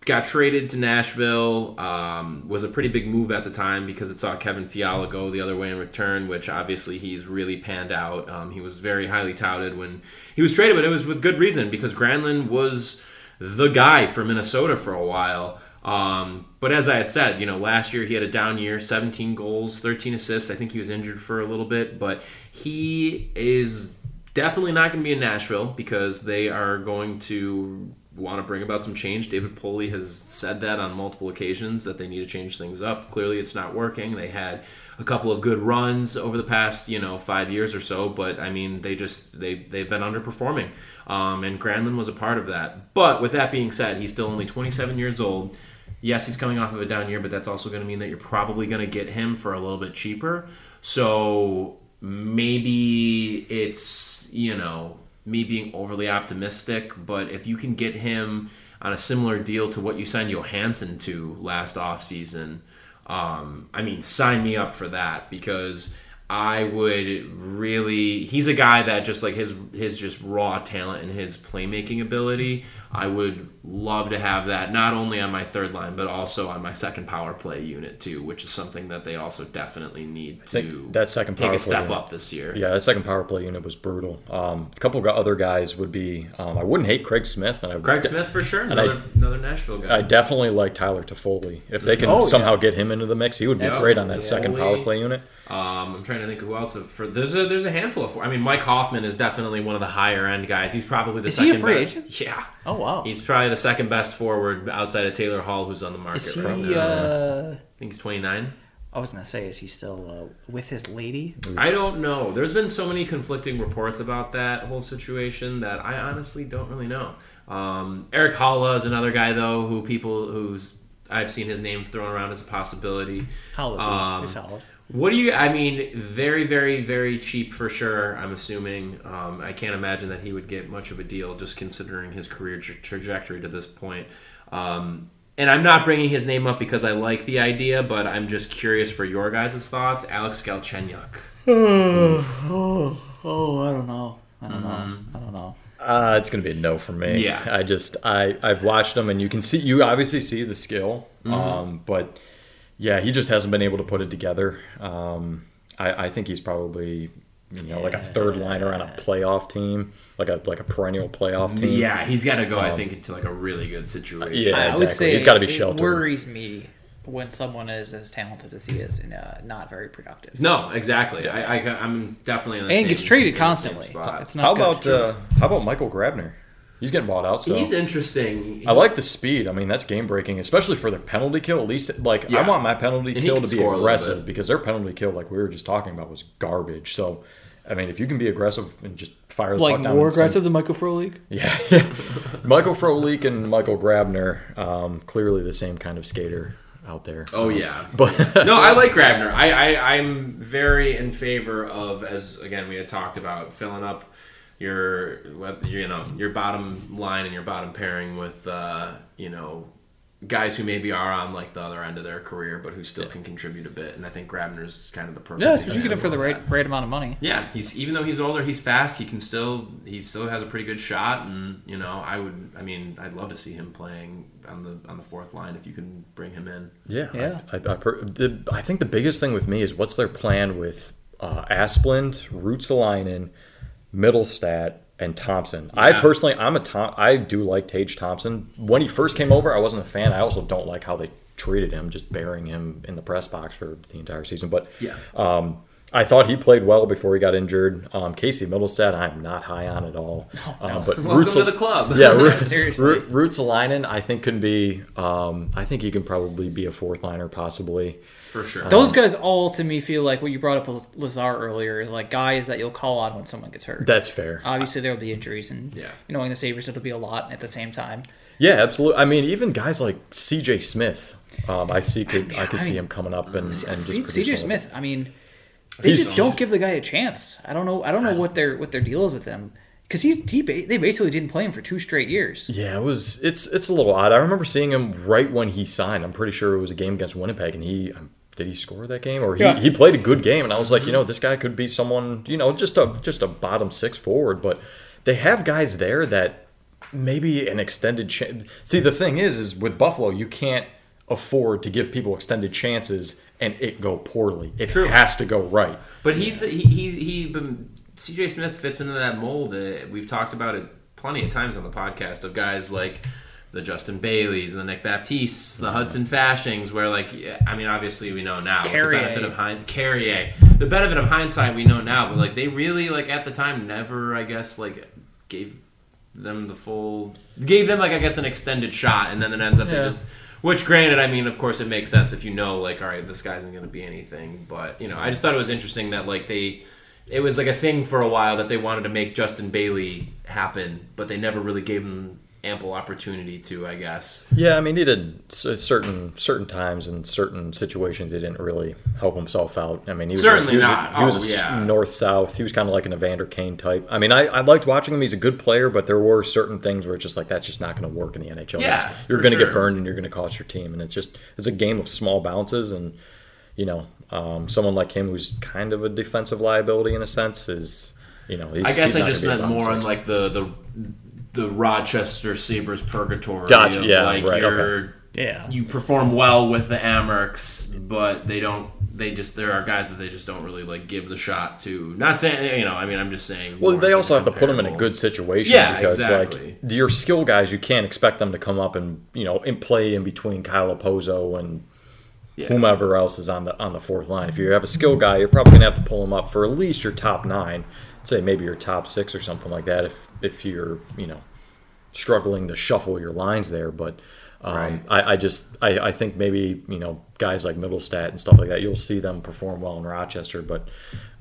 got traded to Nashville. Um, was a pretty big move at the time because it saw Kevin Fiala go the other way in return, which obviously he's really panned out. Um, he was very highly touted when he was traded, but it was with good reason because Granlund was the guy for Minnesota for a while. Um, but as I had said, you know, last year he had a down year, 17 goals, 13 assists. I think he was injured for a little bit, but he is definitely not going to be in Nashville because they are going to want to bring about some change. David Poile has said that on multiple occasions that they need to change things up. Clearly, it's not working. They had a couple of good runs over the past, you know, five years or so, but I mean, they just they they've been underperforming, um, and Granlund was a part of that. But with that being said, he's still only 27 years old. Yes, he's coming off of a down year, but that's also going to mean that you're probably going to get him for a little bit cheaper. So maybe it's you know me being overly optimistic, but if you can get him on a similar deal to what you signed Johansson to last offseason, um, I mean, sign me up for that because I would really. He's a guy that just like his his just raw talent and his playmaking ability I would love to have that not only on my third line, but also on my second power play unit too, which is something that they also definitely need to that second take a step unit- up this year. Yeah, that second power play unit was brutal. Um, a couple of other guys would be. Um, I wouldn't hate Craig Smith, and I Craig Smith for sure, I- another, another Nashville guy. I definitely like Tyler Toffoli. If they can Oh, yeah. somehow get him into the mix, he would be Yeah. great on that second power play unit. Um, I'm trying to think who else. For there's a there's a handful of. I mean, Mike Hoffman is definitely one of the higher end guys. He's probably the Is he second. a free best- agent? Yeah. Oh wow. He's probably the second best forward outside of Taylor Hall, who's on the market Is he? right now. Uh, I think he's 29. I was gonna say, is he still uh, with his lady? I don't know. There's been so many conflicting reports about that whole situation that I honestly don't really know. Um, Erik Haula is another guy though, who people who's I've seen his name thrown around as a possibility. Solid. Um, solid. What do you? I mean, very, very, very cheap for sure. I'm assuming. Um, I can't imagine that he would get much of a deal, just considering his career tra- trajectory to this point. Um, and I'm not bringing his name up because I like the idea, but I'm just curious for your guys' thoughts. Alex Galchenyuk. Oh, oh, I don't know. I don't know. I don't know. Uh, it's gonna be a no for me. Yeah. I just I I've watched him, and you can see you obviously see the skill, um, but yeah, he just hasn't been able to put it together. Um, I, I think he's probably you know like a third liner on a playoff team, like a like a perennial playoff team. Yeah, he's got to go. I think into like a really good situation. Yeah, I would exactly. say He's gotta be it sheltered. worries me when someone is as talented as he is and uh, not very productive. No, exactly. I, I I'm definitely on the and same- gets traded in the constantly. It's not How about uh, how about Michael Grabner? He's getting bought out. So He's interesting. I like the speed. I mean, that's game breaking, especially for the penalty kill. At least, like, Yeah. I want my penalty And kill to be score a little aggressive because their penalty kill, like we were just talking about, was garbage. So, I mean, if you can be aggressive and just fire the like puck down more and send- aggressive than Michael Frolik. yeah, yeah. Michael Frolik and Michael Grabner, um, clearly the same kind of skater out there. Oh yeah, but no, I like Grabner. I, I I'm very in favor of as again we had talked about filling up your you know your bottom line and your bottom pairing with uh, you know guys who maybe are on like the other end of their career but who still can contribute a bit. And I think Grabner's kind of the perfect. Yeah, especially get him for the right that. right amount of money. Yeah, he's even though he's older, he's fast. He can still he still has a pretty good shot, and you know I would I mean I'd love to see him playing on the on the fourth line if you can bring him in. Yeah, Yeah. I, I, I, per- the, I think the biggest thing with me is what's their plan with uh, Asplund, Ruotsalainen, Mittelstadt, and Thompson. I personally, I'm a Tom. I do like Tage Thompson. When he first came over, I wasn't a fan. I also don't like how they treated him, just burying him in the press box for the entire season. But Yeah. um, I thought he played well before he got injured. Um, Casey Mittelstadt, I'm not high on at all. Uh, but Welcome Roots- to the club. yeah, Ru- Seriously. Ru- Ruotsalainen, I think can be. Um, I think he can probably be a fourth liner, possibly. for sure. Those guys all to me feel like what you brought up with Lazar earlier is like guys that you'll call on when someone gets hurt. That's fair. Obviously, there will be injuries, and Yeah. you know, in the Sabres, it'll be a lot at the same time. Yeah, absolutely. I mean, even guys like C.J. Smith, um, I see could I, Yeah, could I see mean, him coming up and, and just CJ Smith, I mean, they He's- just don't give the guy a chance. I don't know. I don't know what their what their deal is with him because he's he they basically didn't play him for two straight years. Yeah, it was. It's it's a little odd. I remember seeing him right when he signed. I'm pretty sure it was a game against Winnipeg, and he um, did he score that game or he, Yeah. he played a good game. And I was like, you know, this guy could be someone, you know, just a just a bottom six forward. But they have guys there that maybe an extended chance. See, the thing is, is with Buffalo, you can't afford to give people extended chances and it go poorly. It True. has to go right. But he's he he, he been, CJ Smith fits into that mold. Uh, we've talked about it plenty of times on the podcast of guys like the Justin Baileys and the Nick Baptistes, the Hudson Faschings, where like I mean obviously we know now with the benefit of hind Carrier. The benefit of hindsight we know now, but like they really like at the time never I guess like gave them the full gave them like I guess an extended shot and then it ends up they just which, granted, I mean, of course, it makes sense if you know, like, all right, this guy isn't going to be anything. But you know, I just thought it was interesting that like they, it was like a thing for a while that they wanted to make Justin Bailey happen, but they never really gave him ample opportunity to. I guess. Yeah, I mean, he did certain certain times and certain situations. He didn't really help himself out. I mean, he was Certainly a, he was not. A, he was Oh, a s- yeah. north south. He was kind of like an Evander Kane type. I mean, I, I liked watching him. He's a good player, but there were certain things where it's just like that's just not going to work in the NHL. Yeah, It's- you're going to sure. get burned and you're going to cost your team. And it's just it's a game of small bounces. And you know, um, someone like him who's kind of a defensive liability in a sense is. You know, he's, I guess he's I just meant more on like the the the Rochester Sabres purgatory. Gotcha, of, yeah, like right, you're Yeah. you perform well with the Amerks, but they don't. They just there are guys that they just don't really like give the shot to. Not saying you know. I mean, I'm just saying. Well, they also have to put them in a good situation Yeah, because, exactly. like, your skill guys, you can't expect them to come up and you know and play in between Kyle Okposo and Yeah. whomever else is on the on the fourth line. If you have a skill guy, you're probably gonna have to pull him up for at least your top nine. Say maybe your top six or something like that. If if you're you know struggling to shuffle your lines there, but. Um, Right. I, I just I, I think maybe you know guys like Mittelstadt and stuff like that you'll see them perform well in Rochester but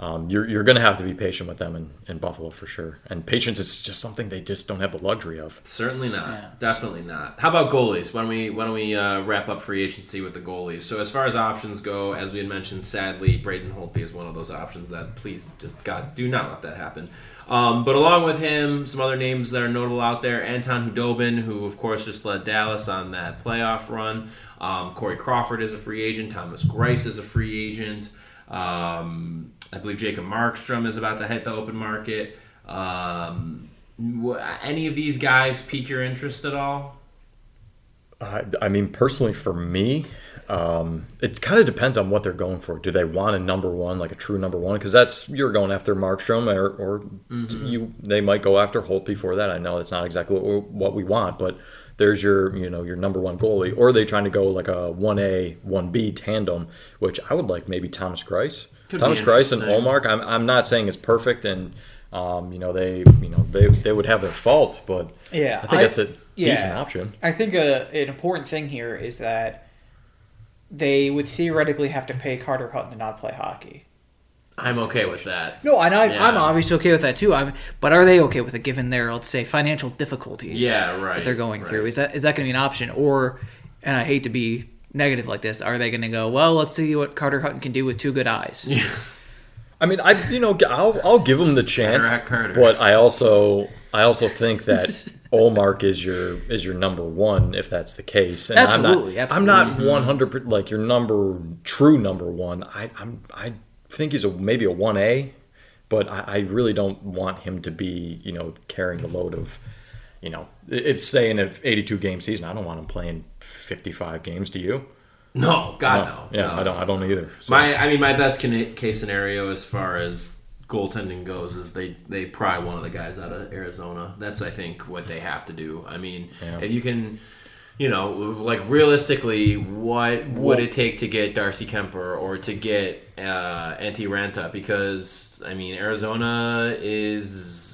um, you're, you're going to have to be patient with them in, in Buffalo for sure and patience is just something they just don't have the luxury of Certainly not. Yeah. Definitely not. How about goalies? Why don't we why don't we uh, wrap up free agency with the goalies? So as far as options go, as we had mentioned, sadly, Braden Holtby is one of those options that please just God do not let that happen. Um, but along with him, some other names that are notable out there: Anton Khudobin, who of course just led Dallas on that playoff run. Um, Corey Crawford is a free agent. Thomas Greiss is a free agent. Um, I believe Jacob Markstrom is about to hit the open market. Um, any of these guys pique your interest at all? I, I mean, personally, for me, um, it kind of depends on what they're going for. Do they want a number one, like a true number one? Because that's you're going after Markstrom, or, or you they might go after Holt before that. I know that's not exactly what, what we want, but there's your you know your number one goalie. Or are they trying to go like a one A one B tandem, which I would like maybe Thomas Greiss, Could Thomas Greiss and interesting. Ullmark. I'm I'm not saying it's perfect and. Um, you know they, you know they, they would have their faults, but Yeah, I think I- that's a yeah. decent option. I think a, an important thing here is that they would theoretically have to pay Carter Hutton to not play hockey. I'm okay with that. No, and I, Yeah. I'm obviously okay with that too. I'm, but are they okay with it given their, let's say, financial difficulties? Yeah, right, That they're going through. Is that is that going to be an option, or, and I hate to be negative like this, are they going to go? Well, let's see what Carter Hutton can do with two good eyes. Yeah. I mean, I you know I'll I'll give him the chance, Carter at Carter. but I also I also think that Ullmark is your is your number one if that's the case. And Absolutely, I'm not, absolutely. I'm not mm-hmm. one hundred like your number true number one. I I'm I think he's a maybe a one A, but I, I really don't want him to be you know carrying the load of. You know, it- it's saying an 82 game season. I don't want him playing 55 games. Do you? No, God no. Yeah, no. I don't. I don't either. So. My, I mean, my best case scenario as far as goaltending goes is they they pry one of the guys out of Arizona. That's I think what they have to do. I mean, Yeah. if you can, you know, like realistically, what would it take to get Darcy Kuemper or to get uh, Antti Raanta? Because I mean, Arizona is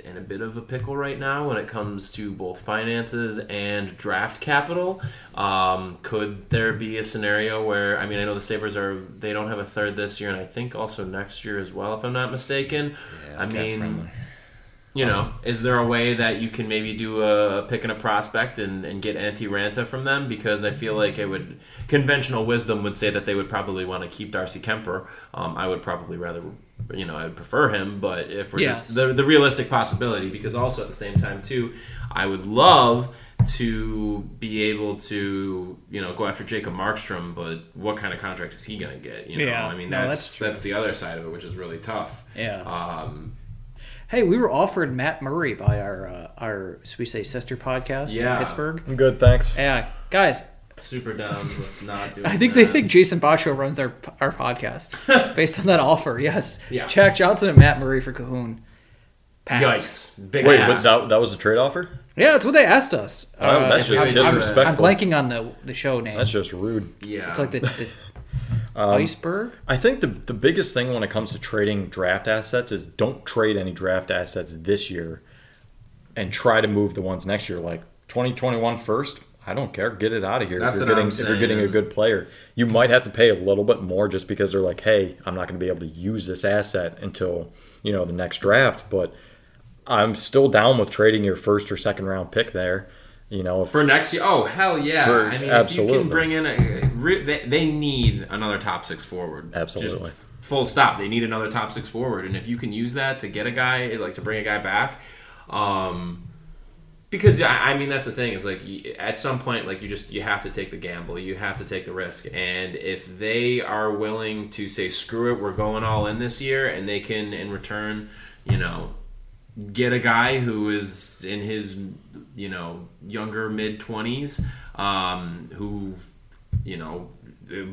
in a bit of a pickle right now when it comes to both finances and draft capital. Um, could there be a scenario where I mean I know the Sabres are they don't have a third this year and I think also next year as well if I'm not mistaken. I mean friendly. You know, is there a way that you can maybe do a pick and a prospect and, and get Antti Raanta from them? Because I feel like it would conventional wisdom would say that they would probably want to keep Darcy Kuemper. Um, I would probably rather, you know, I would prefer him. But if we're Yes. just the, the realistic possibility, because also at the same time too, I would love to be able to you know go after Jacob Markstrom, but what kind of contract is he going to get? You know, Yeah. I mean No, that's that's that's, the other side of it, which is really tough. Yeah. Um, Hey, we were offered Matt Murray by our uh, our should we say sister podcast Yeah. in Pittsburgh. I'm good, thanks. Yeah, guys, super down with not doing. I think they think Jason Boscho runs our our podcast based on that offer. Yes, Yeah. Jack Johnson and Matt Murray for Kahun. Pass. Yikes! Big Wait, ass. was that, that was a trade offer? Yeah, that's what they asked us. Uh, Oh, that's just I'm, disrespectful. I'm, blanking on the the show name. That's just rude. Yeah, it's like the, the Um, iceberg. I think the the biggest thing when it comes to trading draft assets is don't trade any draft assets this year and try to move the ones next year. Like 2021 first, I don't care. Get it out of here. That's if you're getting I'm if you're getting a good player. You might have to pay a little bit more just because they're like, hey, I'm not going to be able to use this asset until you know the next draft. But I'm still down with trading your first or second round pick there. You know, if for next year. Oh hell yeah! For- I mean, if you can bring in a, they, they need another top six forward. Absolutely. Just full stop. They need another top six forward, and if you can use that to get a guy, like to bring a guy back, um, because I I mean that's the thing is like at some point like you just you have to take the gamble, you have to take the risk, and if they are willing to say screw it, we're going all in this year, and they can in return, you know, get a guy who is in his you know younger mid twenties, um, who you know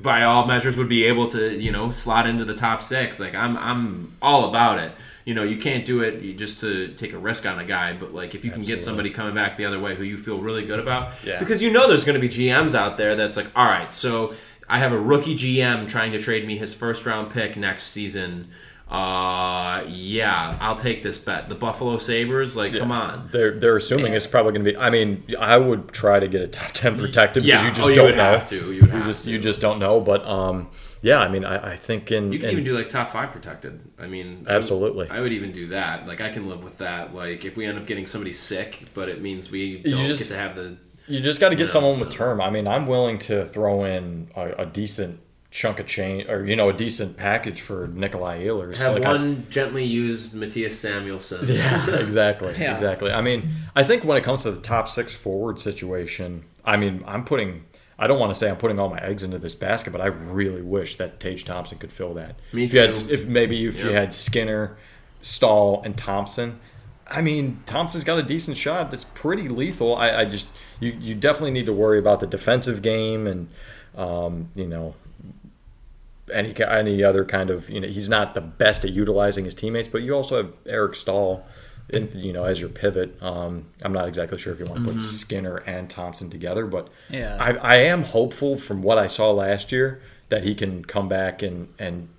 by all measures would be able to you know slot into the top six. Like I'm I'm all about it. You know, you can't do it just to take a risk on a guy, but like if you can get somebody coming back the other way who you feel really good about, Yeah. because you know there's going to be GMs out there that's like, all right, so I have a rookie GM trying to trade me his first round pick next season. Uh, yeah, I'll take this bet. The Buffalo Sabres, like, come on. They're they're assuming it's probably to be. I mean, I would try to get a top ten protected because Yeah. you just Oh, you don't know. have to. You have just to. you just don't know. But um, yeah, I mean, I, I think in, You can in- even do like top five protected. I mean, I would- Absolutely. I would even do that. Like, I can live with that. Like, if we end up getting somebody sick, but it means we You don't just- get to have the. You just got to get No, someone with no. term. I mean, I'm willing to throw in a, a decent chunk of change, or you know, a decent package for Nikolaj Ehlers. Have Like, I- one gently used Mattias Samuelsson. Yeah, exactly, Yeah. exactly. I mean, I think when it comes to the top six forward situation, I mean, I'm putting. I don't want to say I'm putting all my eggs into this basket, but I really wish that Tage Thompson could fill that. Me if You had, too. if maybe if you had Skinner, Staal, and Thompson. I mean, Thompson's got a decent shot that's pretty lethal. I, I just you, you definitely need to worry about the defensive game and um, you know any any other kind of you know he's not the best at utilizing his teammates, but you also have Eric Staal, in, you know as your pivot. Um, I'm not exactly sure if you want to put Skinner and Thompson together, but Yeah. I, I am hopeful from what I saw last year that he can come back and and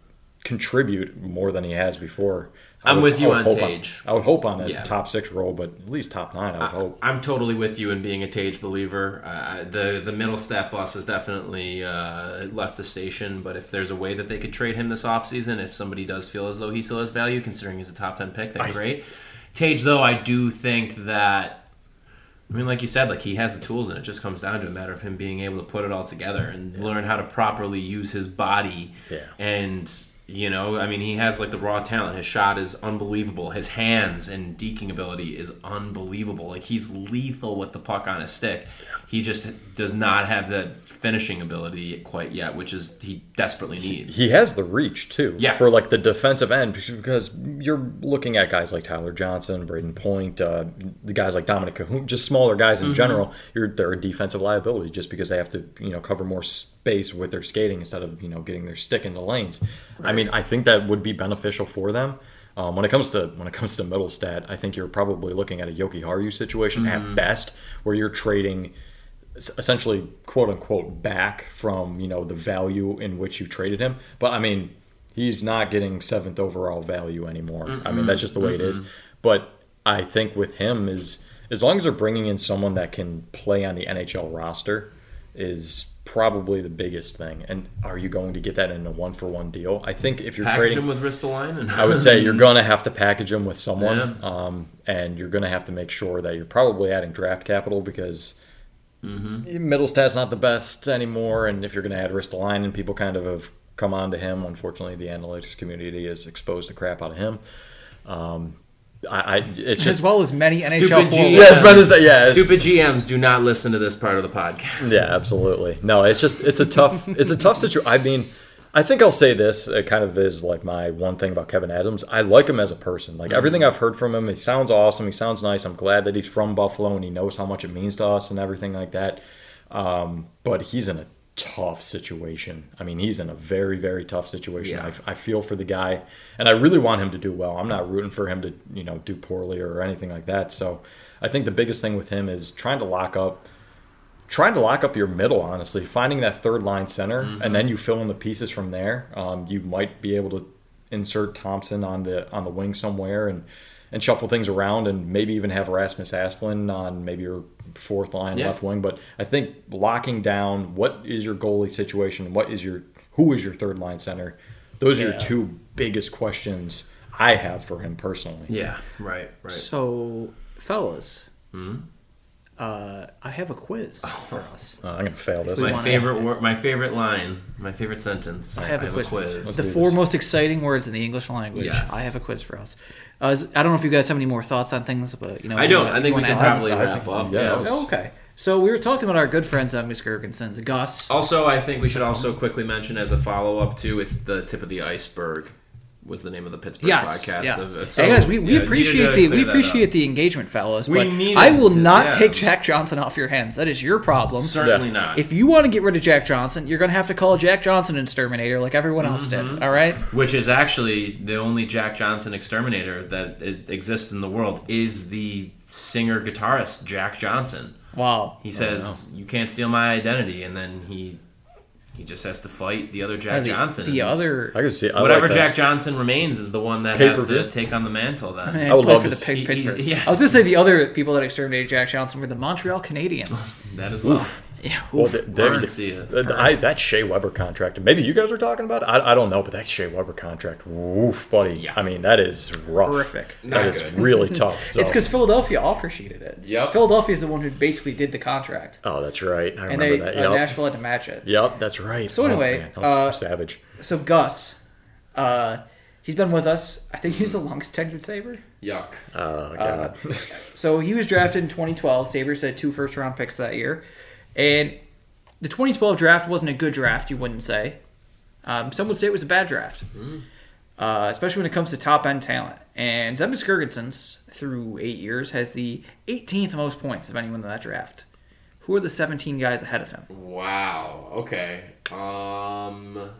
contribute more than he has before. I I'm would- with you I on Tage. I would hope on a Yeah. top six role, but at least top nine. I would hope. I'm totally with you in being a Tage believer. Uh, the the Mittelstadt bus has definitely uh, left the station, but if there's a way that they could trade him this offseason, if somebody does feel as though he still has value, considering he's a top 10 pick, then I- great. Tage, though, I do think that. I mean, like you said, like he has the tools, and it just comes down to a matter of him being able to put it all together and learn how to properly use his body. Yeah. And you know, I mean, he has like the raw talent. His shot is unbelievable. His hands and deking ability is unbelievable. Like he's lethal with the puck on his stick. He just does not have that finishing ability quite yet, which is he desperately needs. He has the reach too. Yeah. For like the defensive end, because you're looking at guys like Tyler Johnson, Brayden Point, uh, the guys like Dominik Kahun, just smaller guys Mm-hmm. in general. You're they're a defensive liability just because they have to you know cover more space with their skating instead of you know getting their stick into lanes. I mean, I think that would be beneficial for them. Um, when it comes to when it comes to Mittelstadt, I think you're probably looking at a Jokiharju situation Mm-hmm. at best, where you're trading essentially quote unquote back from you know the value in which you traded him. But i mean he's not getting seventh overall value anymore. I mean that's just the way it is. But i think with him is as long as they're bringing in someone that can play on the nhl roster is probably the biggest thing. And are you going to get that in a one for one deal? I think if you're Package trading him with Ristolainen, and I would say you're going to have to package him with someone, Yeah. um, and you're going to have to make sure that you're probably adding draft capital because Mittelstadt's not the best anymore. And if you're going to add Ristolainen, people kind of have come on to him. Unfortunately, the analytics community has exposed the crap out of him. Um, I, I it's as well as many NHL G- forwards. yeah, as bad as that. Yeah, stupid GMs do not listen to this part of the podcast. yeah, absolutely. No, it's just it's a tough it's a tough situation. I mean, I think I'll say this. It kind of is like my one thing about Kevyn Adams. I like him as a person. Like everything I've heard from him, he sounds awesome. He sounds nice. I'm glad that he's from Buffalo and he knows how much it means to us and everything like that. Um, but he's in a tough situation. I mean, he's in a very very tough situation. Yeah. I, I feel for the guy, and I really want him to do well. I'm not rooting for him to you know do poorly or anything like that. So I think the biggest thing with him is trying to lock up trying to lock up your middle, honestly, finding that third line center, and then you fill in the pieces from there. Um, you might be able to insert Thompson on the on the wing somewhere and and shuffle things around, and maybe even have Rasmus Asplund on maybe your fourth line Yeah. left wing. But I think locking down what is your goalie situation, what is your who is your third line center, those are Yeah. your two biggest questions I have for him personally. Yeah, right, right. So, fellas, Hmm? Uh, I have a quiz Oh. for us. Uh, I'm gonna fail this. We My wanna- favorite word, my favorite line, my favorite sentence. I have a quiz. Let's the four this. most exciting words in the English language. Yes. I have a quiz for us. Uh, I don't know if you guys have any more thoughts on things, but you know, I don't. wanna- I think we can probably I wrap up. yeah, Yeah. was- Oh, okay. So we were talking about our good friends Douglas Girgensons, Gus. Also, I think we should also quickly mention as a follow up to it's the tip of the iceberg. Was the name of the Pittsburgh Yes, podcast. yes. Uh, hey guys, we, we yeah, appreciate the we appreciate up. the engagement, fellas. We but I will to- not yeah. take Jack Johnson off your hands. That is your problem. Certainly Yeah. not. If you want to get rid of Jack Johnson, you're going to have to call Jack Johnson an exterminator like everyone else Mm-hmm. did. All right? Which is actually the only Jack Johnson exterminator that exists in the world is the singer guitarist Jack Johnson. Wow. He says you can't steal my identity, and then he he just has to fight the other Jack the, Johnson. The other. I can see I Whatever like. Jack Johnson remains is the one that has Pay-per-view? to take on the mantle. Then Man, I would play love for to the see- he- he- Pittsburgh. yes. I was going to say the other people that exterminated Jack Johnson were the Montreal Canadiens. that as well. Yeah. Well, oof. th- there, Wanted to see it. th- I, that Shea Weber contract. Maybe you guys were talking about it. I, I don't know, but that Shea Weber contract, woof, buddy. Yeah. I mean, that is rough. Horrific. That Not is really tough. So. It's because Philadelphia offer sheeted it. Yep. Philadelphia is the one who basically did the contract, Oh, that's right. I and remember they that. uh, Nashville had to match it. Yep, that's right. So Oh, anyway, was uh, savage. So Gus, uh, he's been with us. I think he's the longest tenured Saber. Yuck. Oh god. So he was drafted in 2012. Sabres had two first round picks that year. And the 2012 draft wasn't a good draft, you wouldn't say. Um, some would say it was a bad draft, uh, especially when it comes to top end talent. And Zemgus Girgensons, through eight years, has the 18th most points of anyone in that draft. Who are the 17 guys ahead of him? Wow. Okay. Um,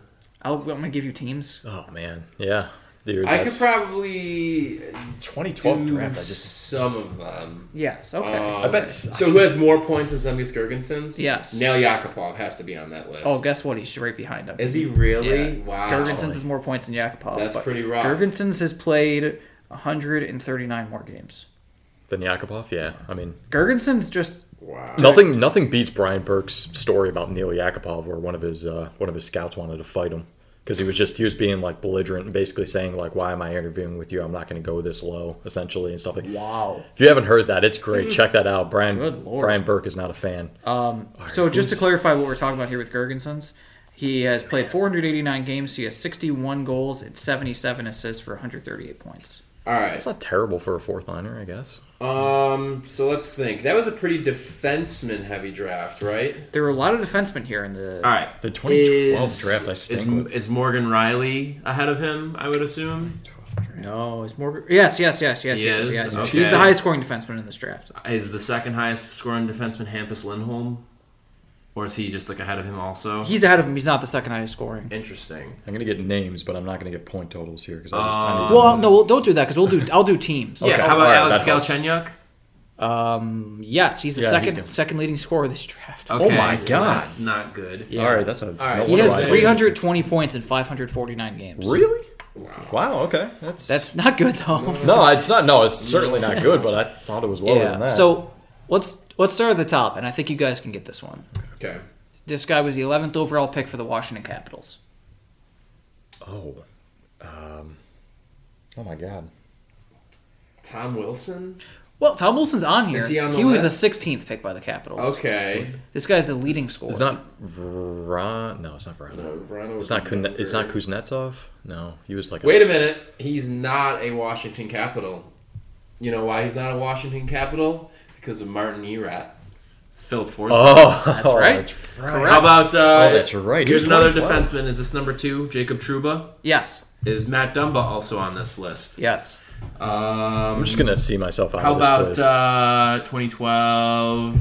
I'll, I'm going to give you teams. oh man. Yeah. Dude, I could probably 2012 do draft. I just. some of them. Yes, okay. Um, I bet- So who has more points than Zemgus Girgensons? Yes. Nail Yakupov has to be on that list. oh, guess what? He's right behind him. Is he really? Yeah. Wow. Girgensons has more points than Yakupov. That's pretty rough. Girgensons has played 139 more games. than Yakupov. Yeah. I mean, Girgensons just Wow. nothing. Nothing beats Brian Burke's story about Nail Yakupov, where one of his uh, one of his scouts wanted to fight him because he was just he was being like belligerent and basically saying like, "Why am I interviewing with you? I'm not going to go this low," essentially and stuff like. wow. If you haven't heard that, it's great. Check that out. Brian Good lord. Brian Burke is not a fan. Um, right, so just to clarify what we're talking about here with Girgensons, he has played 489 games. He has 61 goals and 77 assists for 138 points. All right. It's not terrible for a fourth liner, I guess. Um. So let's think. That was a pretty defenseman-heavy draft, right? There were a lot of defensemen here in the. All right. The 2012 Is- draft I is, with. is Morgan Rielly ahead of him? I would assume. No, it's more. Yes, yes, yes, yes, He yes, is? yes. Okay. He's the highest scoring defenseman in this draft. Is the second highest scoring defenseman Hampus Lindholm, or is he just like ahead of him also? He's ahead of him. He's not the second highest scoring. Interesting. I'm gonna get names, but I'm not gonna get point totals here because I just I need Well, no, well, don't do that because we'll do. I'll do teams. Yeah. Okay. How about All right, Alex that helps. Galchenyuk? Um. Yes, he's the Yeah, he's second good. second leading scorer of this draft. Okay, my so God. that's not good. Yeah. All right, that's a. right, He what has do I- wonder why. 320 points in 549 games. Really? Wow. Wow. Okay, that's That's not good though. no, it's not. No, it's certainly not good. But I thought it was lower than yeah. that. So let's let's start at the top, and I think you guys can get this one. Okay. This guy was the 11th overall pick for the Washington Capitals. oh, um, oh my God. Tom Wilson. Well, Tom Wilson's on here. Is he on the was list? a 16th pick by the Capitals. Okay. This guy's the leading scorer. It's not Vran. No, it's not Vran. No, Vrana It's not. was Kun- it's not Kuznetsov. No, he was like. Wait a minute. He's not a Washington Capital. You know why he's not a Washington Capital? Because of Martin Erat. It's Filip Forsberg. Oh, That's right. That's right. How about uh, Oh, that's right. Here's He's another 2012. defenseman. Is this number two? Jacob Trouba. yes. Is Matt Dumba also on this list? Yes. Um, I'm just gonna see myself out How of this about quiz. uh, 2012?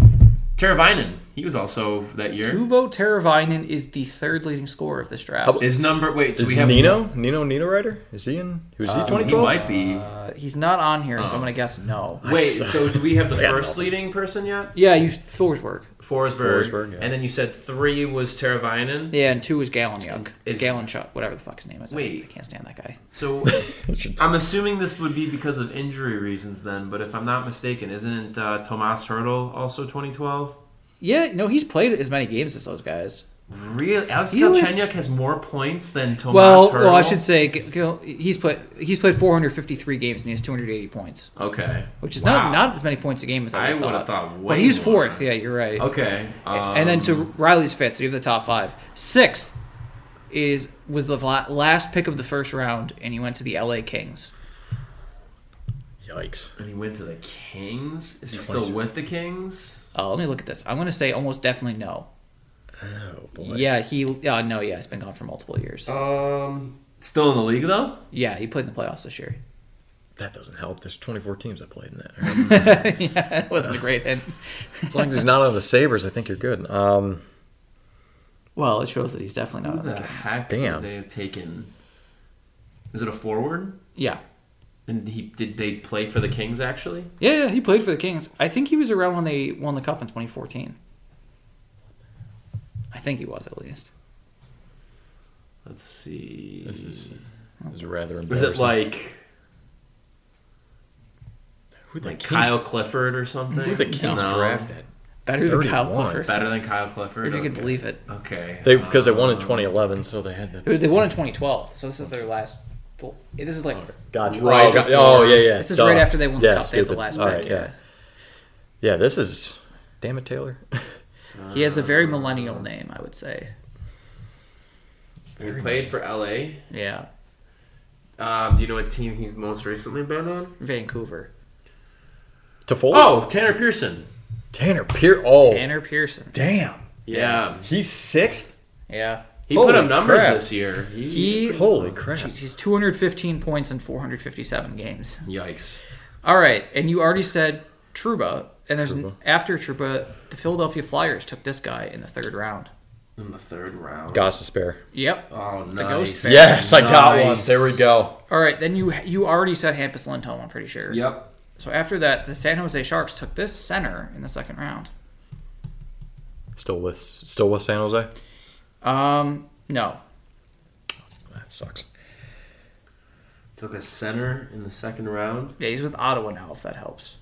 Teravainen. He was also that year. Teuvo Teravainen is the third leading scorer of this draft. How- Is number wait? So is we have Nino Nino Nino Ryder? Is he in? Was he Uh, He might be. Uh, he's not on here, so I'm Oh. gonna guess no. Wait, so do we have the I first leading person yet? Yeah, you Forsberg. Forsberg. Forsberg, yeah. And then you said three was Teravainen. Yeah, and two was Gallon Young. Is- Gallon Chuck, whatever the fuck his name is. I- Wait. I can't stand that guy. So I'm assuming this would be because of injury reasons then, but if I'm not mistaken, isn't uh, Tomas Hertl also 2012? Yeah, no, he's played as many games as those guys. Really? Alex He was- has more points than Tomas well, Hertl? well, I should say he's played he's played 453 games and he has 280 points, Okay. which is Wow. not not as many points a game as I, I would would've thought way But he's more. fourth. Yeah, you're right. Okay. and then um, to Rielly's fifth, so you have the top five. Sixth is was the last pick of the first round, and he went to the LA Kings. Yikes. And he went to the Kings. Is he still with the Kings? Uh, let me look at this. I'm going to say almost definitely no. Oh boy. Yeah, he. Uh, no, yeah, he's been gone for multiple years. Um. Still in the league though? Yeah, he played in the playoffs this year. That doesn't help. There's 24 teams that played in that. yeah, it wasn't a great hint. as long as he's not on the Sabres, I think you're good. Um, Well, it shows that he's definitely not Who on the the Kings. heck Damn. they have taken? Is it a forward? Yeah. And he did they play for the Kings actually? yeah, yeah, he played for the Kings. I think he was around when they won the cup in 2014. I think he was at least. Let's see. this is, this is rather Was embarrassing. it like who the like Kings, Kyle Clifford or something? who the Kings No. drafted? Better than Kyle Clifford. Better than Kyle Clifford. If you can Okay. believe it. Okay. They because they won in Um, 2011, so they had that. They won in 2012, so this is their last. This is like Gotcha. Right oh, got- before- oh, yeah, yeah. This is duh. right after they won the yeah, cup. They had the stupid. last All pick, right, yeah. yeah. Yeah, this is. Damn it, Taylor. he has a very millennial name, I would say. He played for LA. Yeah, Um, do you know what team he's most recently been on? Vancouver. Toffoli? Oh, Tanner Pearson. Tanner Pier. Oh, Tanner Pearson. damn. Yeah. He's sixth. Yeah, He put up numbers crap. this year. He, he. Holy crap. Jeez, he's 215 points in 457 games. Yikes. All right, and you already said Trouba, and there's Trouba. after Trouba, the Philadelphia Flyers took this guy in the third round. In the third round. Gostisbehere. Yep. Oh, The nice. ghost bear. Yes, I got one. There we go. All right, then you you already said Hampus Lindholm. I'm pretty sure. Yep. So after that, the San Jose Sharks took this center in the second round. Still with still with San Jose. Um, no. That sucks. Took a center in the second round. Yeah, he's with Ottawa now. If that helps.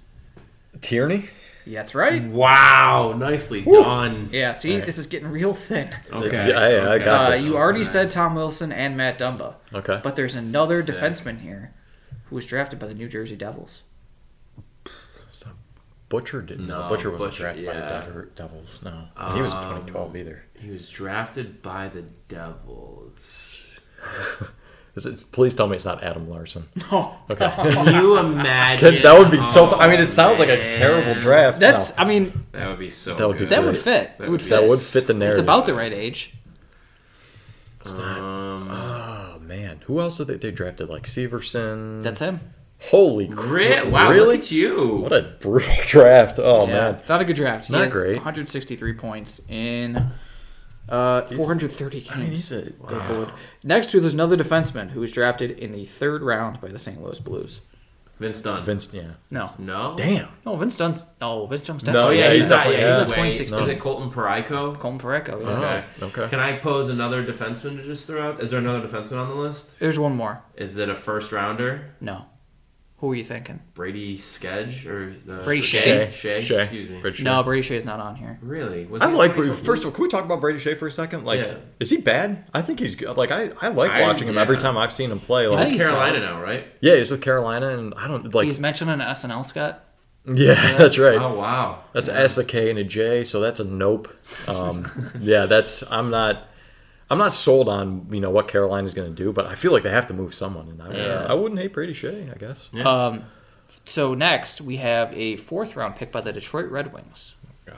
Tierney. Yeah, that's right. Wow, nicely done. Yeah, see, All right. this is getting real thin. Okay. This- yeah, yeah, I got Uh, this. you already Alright. said Tom Wilson and Matt Dumba, Okay. but there's another Sick. defenseman here who was drafted by the New Jersey Devils. Butcher did No, no. Butcher wasn't Butcher, drafted by the Devils. No, he was in Um, 2012 either. He was drafted by the Devils. Is it? Please tell me it's not Adam Larsson. Oh, Okay. Can you imagine? that would be so. fu- I mean, Oh, it sounds like a terrible draft. that's. No. I mean, That would be so. That would be good. that would fit. That It would would fit. that would fit the narrative. It's about the right age. It's not. Um, Oh man, who else did they, they drafted? Like Severson. That's him. Holy Grit. crap! Wow, really? look at you. What a brutal draft. Oh yeah, man. not a good draft. He Not has great. 163 points in uh, 430 games. I mean, he's a- Good. Next to there's another defenseman who was drafted in the third round by the St. Louis Blues. Vince Dunn. Vince. Yeah. No, No. Damn. no, Vince Dunn's. Oh, Vince Dunn's definitely. Oh yeah, Yeah, he's, he's not. definitely- Yeah, he's he's a way- 2016. Is it Colton Parayko? Colton Parayko. Yeah. Okay. Oh, okay. Can I pose another defenseman to just throw out? Is there another defenseman on the list? There's one more. Is it a first rounder? No. Who are you thinking? Brady Sketch or uh, Brady Skjei? Shea. Shea. Excuse me. Brady Skjei. No, Brady Skjei is not on here. Really? Was I he in like. 2012? First of all, can we talk about Brady Skjei for a second? Like, Yeah. is he bad? I think he's good. Like, I, I like I- watching him every time I've seen him play. Like, I in Carolina now, right? yeah, he's with Carolina, and I don't like. He's mentioned in SNL, Scott. yeah, that's right. Oh wow. That's an S, a K, and a J, so that's a nope. Um, yeah, that's I'm not I'm not sold on you know what Carolina's going to do, but I feel like they have to move someone, and I, Yeah. I wouldn't hate Brady Skjei, I guess. Yeah. Um, so next we have a fourth round pick by the Detroit Red Wings. God,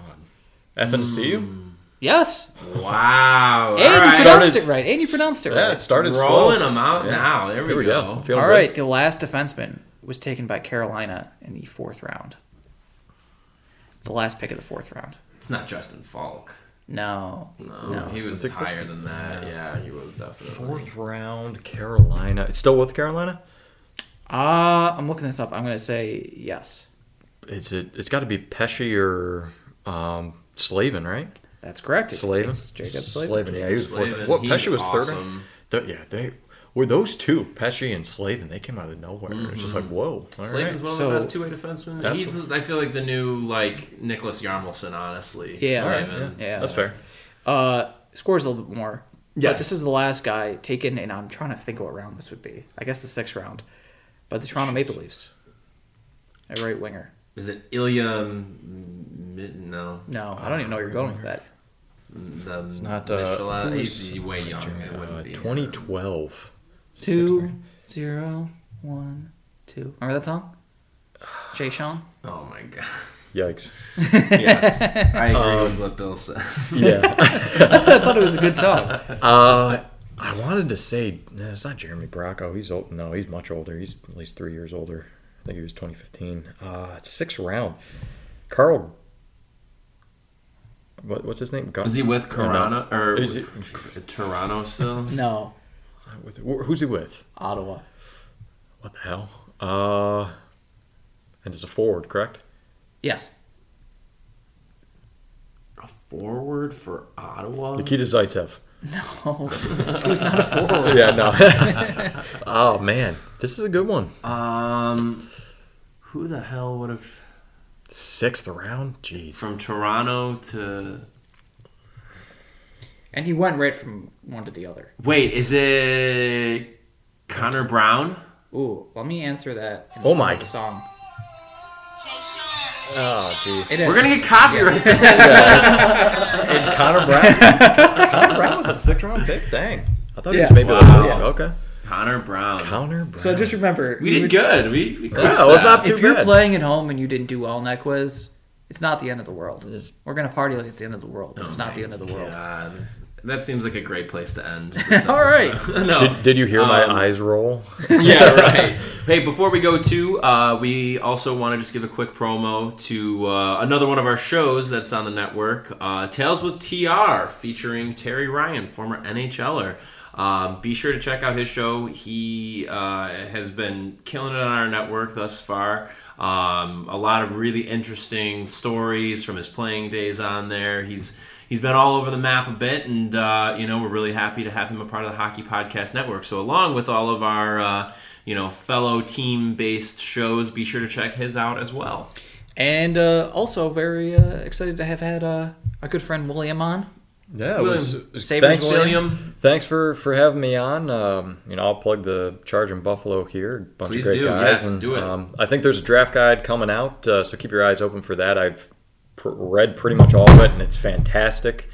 Athanasiou. Mm. Yes, Wow. and you All right. pronounced Started- it right. And you pronounced it Yeah, right. it started Rolling slow. them out Yeah. now. There we, we go. go. All good. right, the last defenseman was taken by Carolina in the fourth round. The last pick of the fourth round. It's not Justin Falk. No, No, No. he was That's a- that's higher than that. Yeah, he was definitely. Fourth round, Carolina. It's still with Carolina. uh, I'm looking this up. I'm gonna say yes. It's it. It's got to be Pesce or um, Slavin, right? That's correct. It's, Slavin. it's Jaccob Slavin. Yeah, he was fourth. Slavin, What Pesce was third. awesome. Th- yeah, they were those two, Pesce and Slavin. They came out of nowhere. It was just like, whoa. All Slavin's right. one of So- the best two-way defensemen. He's, I feel like the new like Niklas Hjalmarsson, honestly. Yeah. All right, Slavin. yeah, Yeah. that's fair. Uh, scores a little bit more. But Yes. this is the last guy taken, and I'm trying to think what round this would be. I guess the sixth round. But the Toronto Maple Leafs. A right winger. Is it Ilya? No, No, I don't even know where you're going with that. the It's not. Uh, Michelin- he's, he's way young. It Uh, be him. 2012. Two, Sixth zero, one, two. Remember that song? Jay Sean? Oh my god. Yikes. yes, I agree Um, with what Bill said. Yeah. I thought it was a good song. uh, I wanted to say nah, it's not Jeremy Bracco. He's old. No, he's much older. He's at least three years older. I think he was 2015. Uh, sixth round. Carl. What, what's his name? Gar- Is he with Or no. Corona or Is he- Toronto still? No, with, who's he with? Ottawa. What the hell? Uh, and it's a forward, correct? Yes. A forward for Ottawa. Nikita Zaitsev. No, he was not a forward. Yeah, no. oh man, this is a good one. Um, who the hell would have Sixth round. Jeez. from Toronto to? And he went right from one to the other. Wait, is it Connor Brown? Ooh, let me answer that. in Oh my- the song. Oh jeez. We're gonna get copyright. And Connor Brown. Connor Brown was a six round pick. Dang. I thought he was maybe Wow. like Yeah. okay. Connor Brown. Connor Brown. So just remember, We you did would- good. We, we Yeah, it was not too If you're bad. playing at home and you didn't do well in that quiz, it's not the end of the world. It's- We're gonna party like it's the end of the world, but Oh it's not the end of the world. God. That seems like a great place to end. All right. no. Did, did you hear my Um, eyes roll? yeah, right. Hey, before we go to, uh, we also want to just give a quick promo to uh, another one of our shows that's on the network, uh, Tales with TR, featuring Terry Ryan, former NHLer. Um, be sure to check out his show. He uh, has been killing it on our network thus far. Um, a lot of really interesting stories from his playing days on there. He's he's been all over the map a bit, and uh, you know we're really happy to have him a part of the Hockey Podcast Network. So along with all of our uh, you know fellow team based shows, be sure to check his out as well. And uh, also very uh, excited to have had uh, our good friend William on. Yeah, it William, was. Sabres Thanks, William, thanks for for having me on. Um, you know, I'll plug the Charging Buffalo here. A bunch Please of great do. guys. Yes, and, do it. Um, I think there's a draft guide coming out, uh, so keep your eyes open for that. I've pr- read pretty much all of it, and it's fantastic.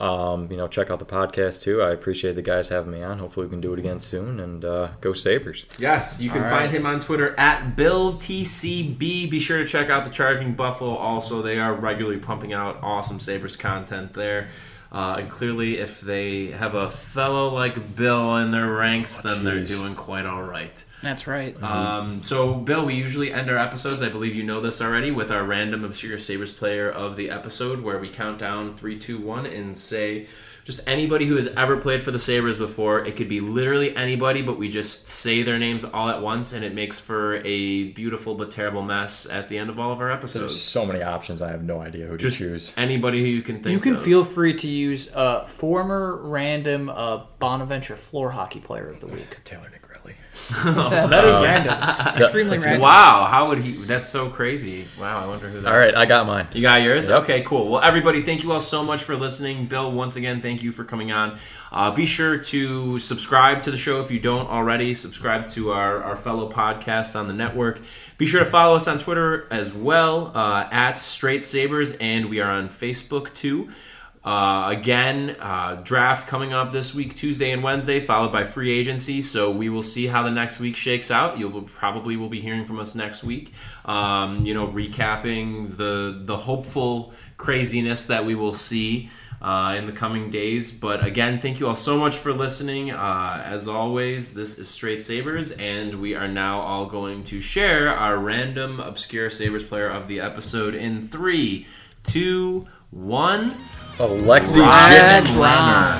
Um, you know, check out the podcast too. I appreciate the guys having me on. Hopefully, we can do it again soon. And uh, go Sabres. Yes, you can All find right. him on Twitter at BillTCB. Be sure to check out the Charging Buffalo. Also, they are regularly pumping out awesome Sabres content there. Uh, and clearly, if they have a fellow like Bill in their ranks, then they're doing quite all right. That's right. Um, so, Bill, we usually end our episodes, I believe you know this already, with our random Obscure Sabres player of the episode, where we count down three, two, one, and say just anybody who has ever played for the Sabres before. It could be literally anybody, but we just say their names all at once, and it makes for a beautiful but terrible mess at the end of all of our There's episodes. so many options. I have no idea who to choose. anybody who you can think of. you can of. feel free to use a former random uh, Bonaventure floor hockey player of the week. Taylor Negrelli. that is random. Extremely random. Wow, how would he? That's so crazy. Wow, I wonder who that All right, I got mine. You got yours? Yep. Okay, cool. Well, everybody, thank you all so much for listening. Bill, once again, thank you for coming on. Uh, be sure to subscribe to the show if you don't already. Subscribe to our, our fellow podcasts on the network. Be sure to follow us on Twitter as well, uh, at Straight Sabers, and we are on Facebook too. Uh, again, uh, draft coming up this week, Tuesday and Wednesday, followed by free agency. So we will see how the next week shakes out. You'll probably will be hearing from us next week. Um, you know, recapping the the hopeful craziness that we will see uh, in the coming days. But again, thank you all so much for listening. Uh, as always, this is Straight Sabers, and we are now all going to share our random obscure Sabres player of the episode in three, two, one. Alexi Ryan. Brenner.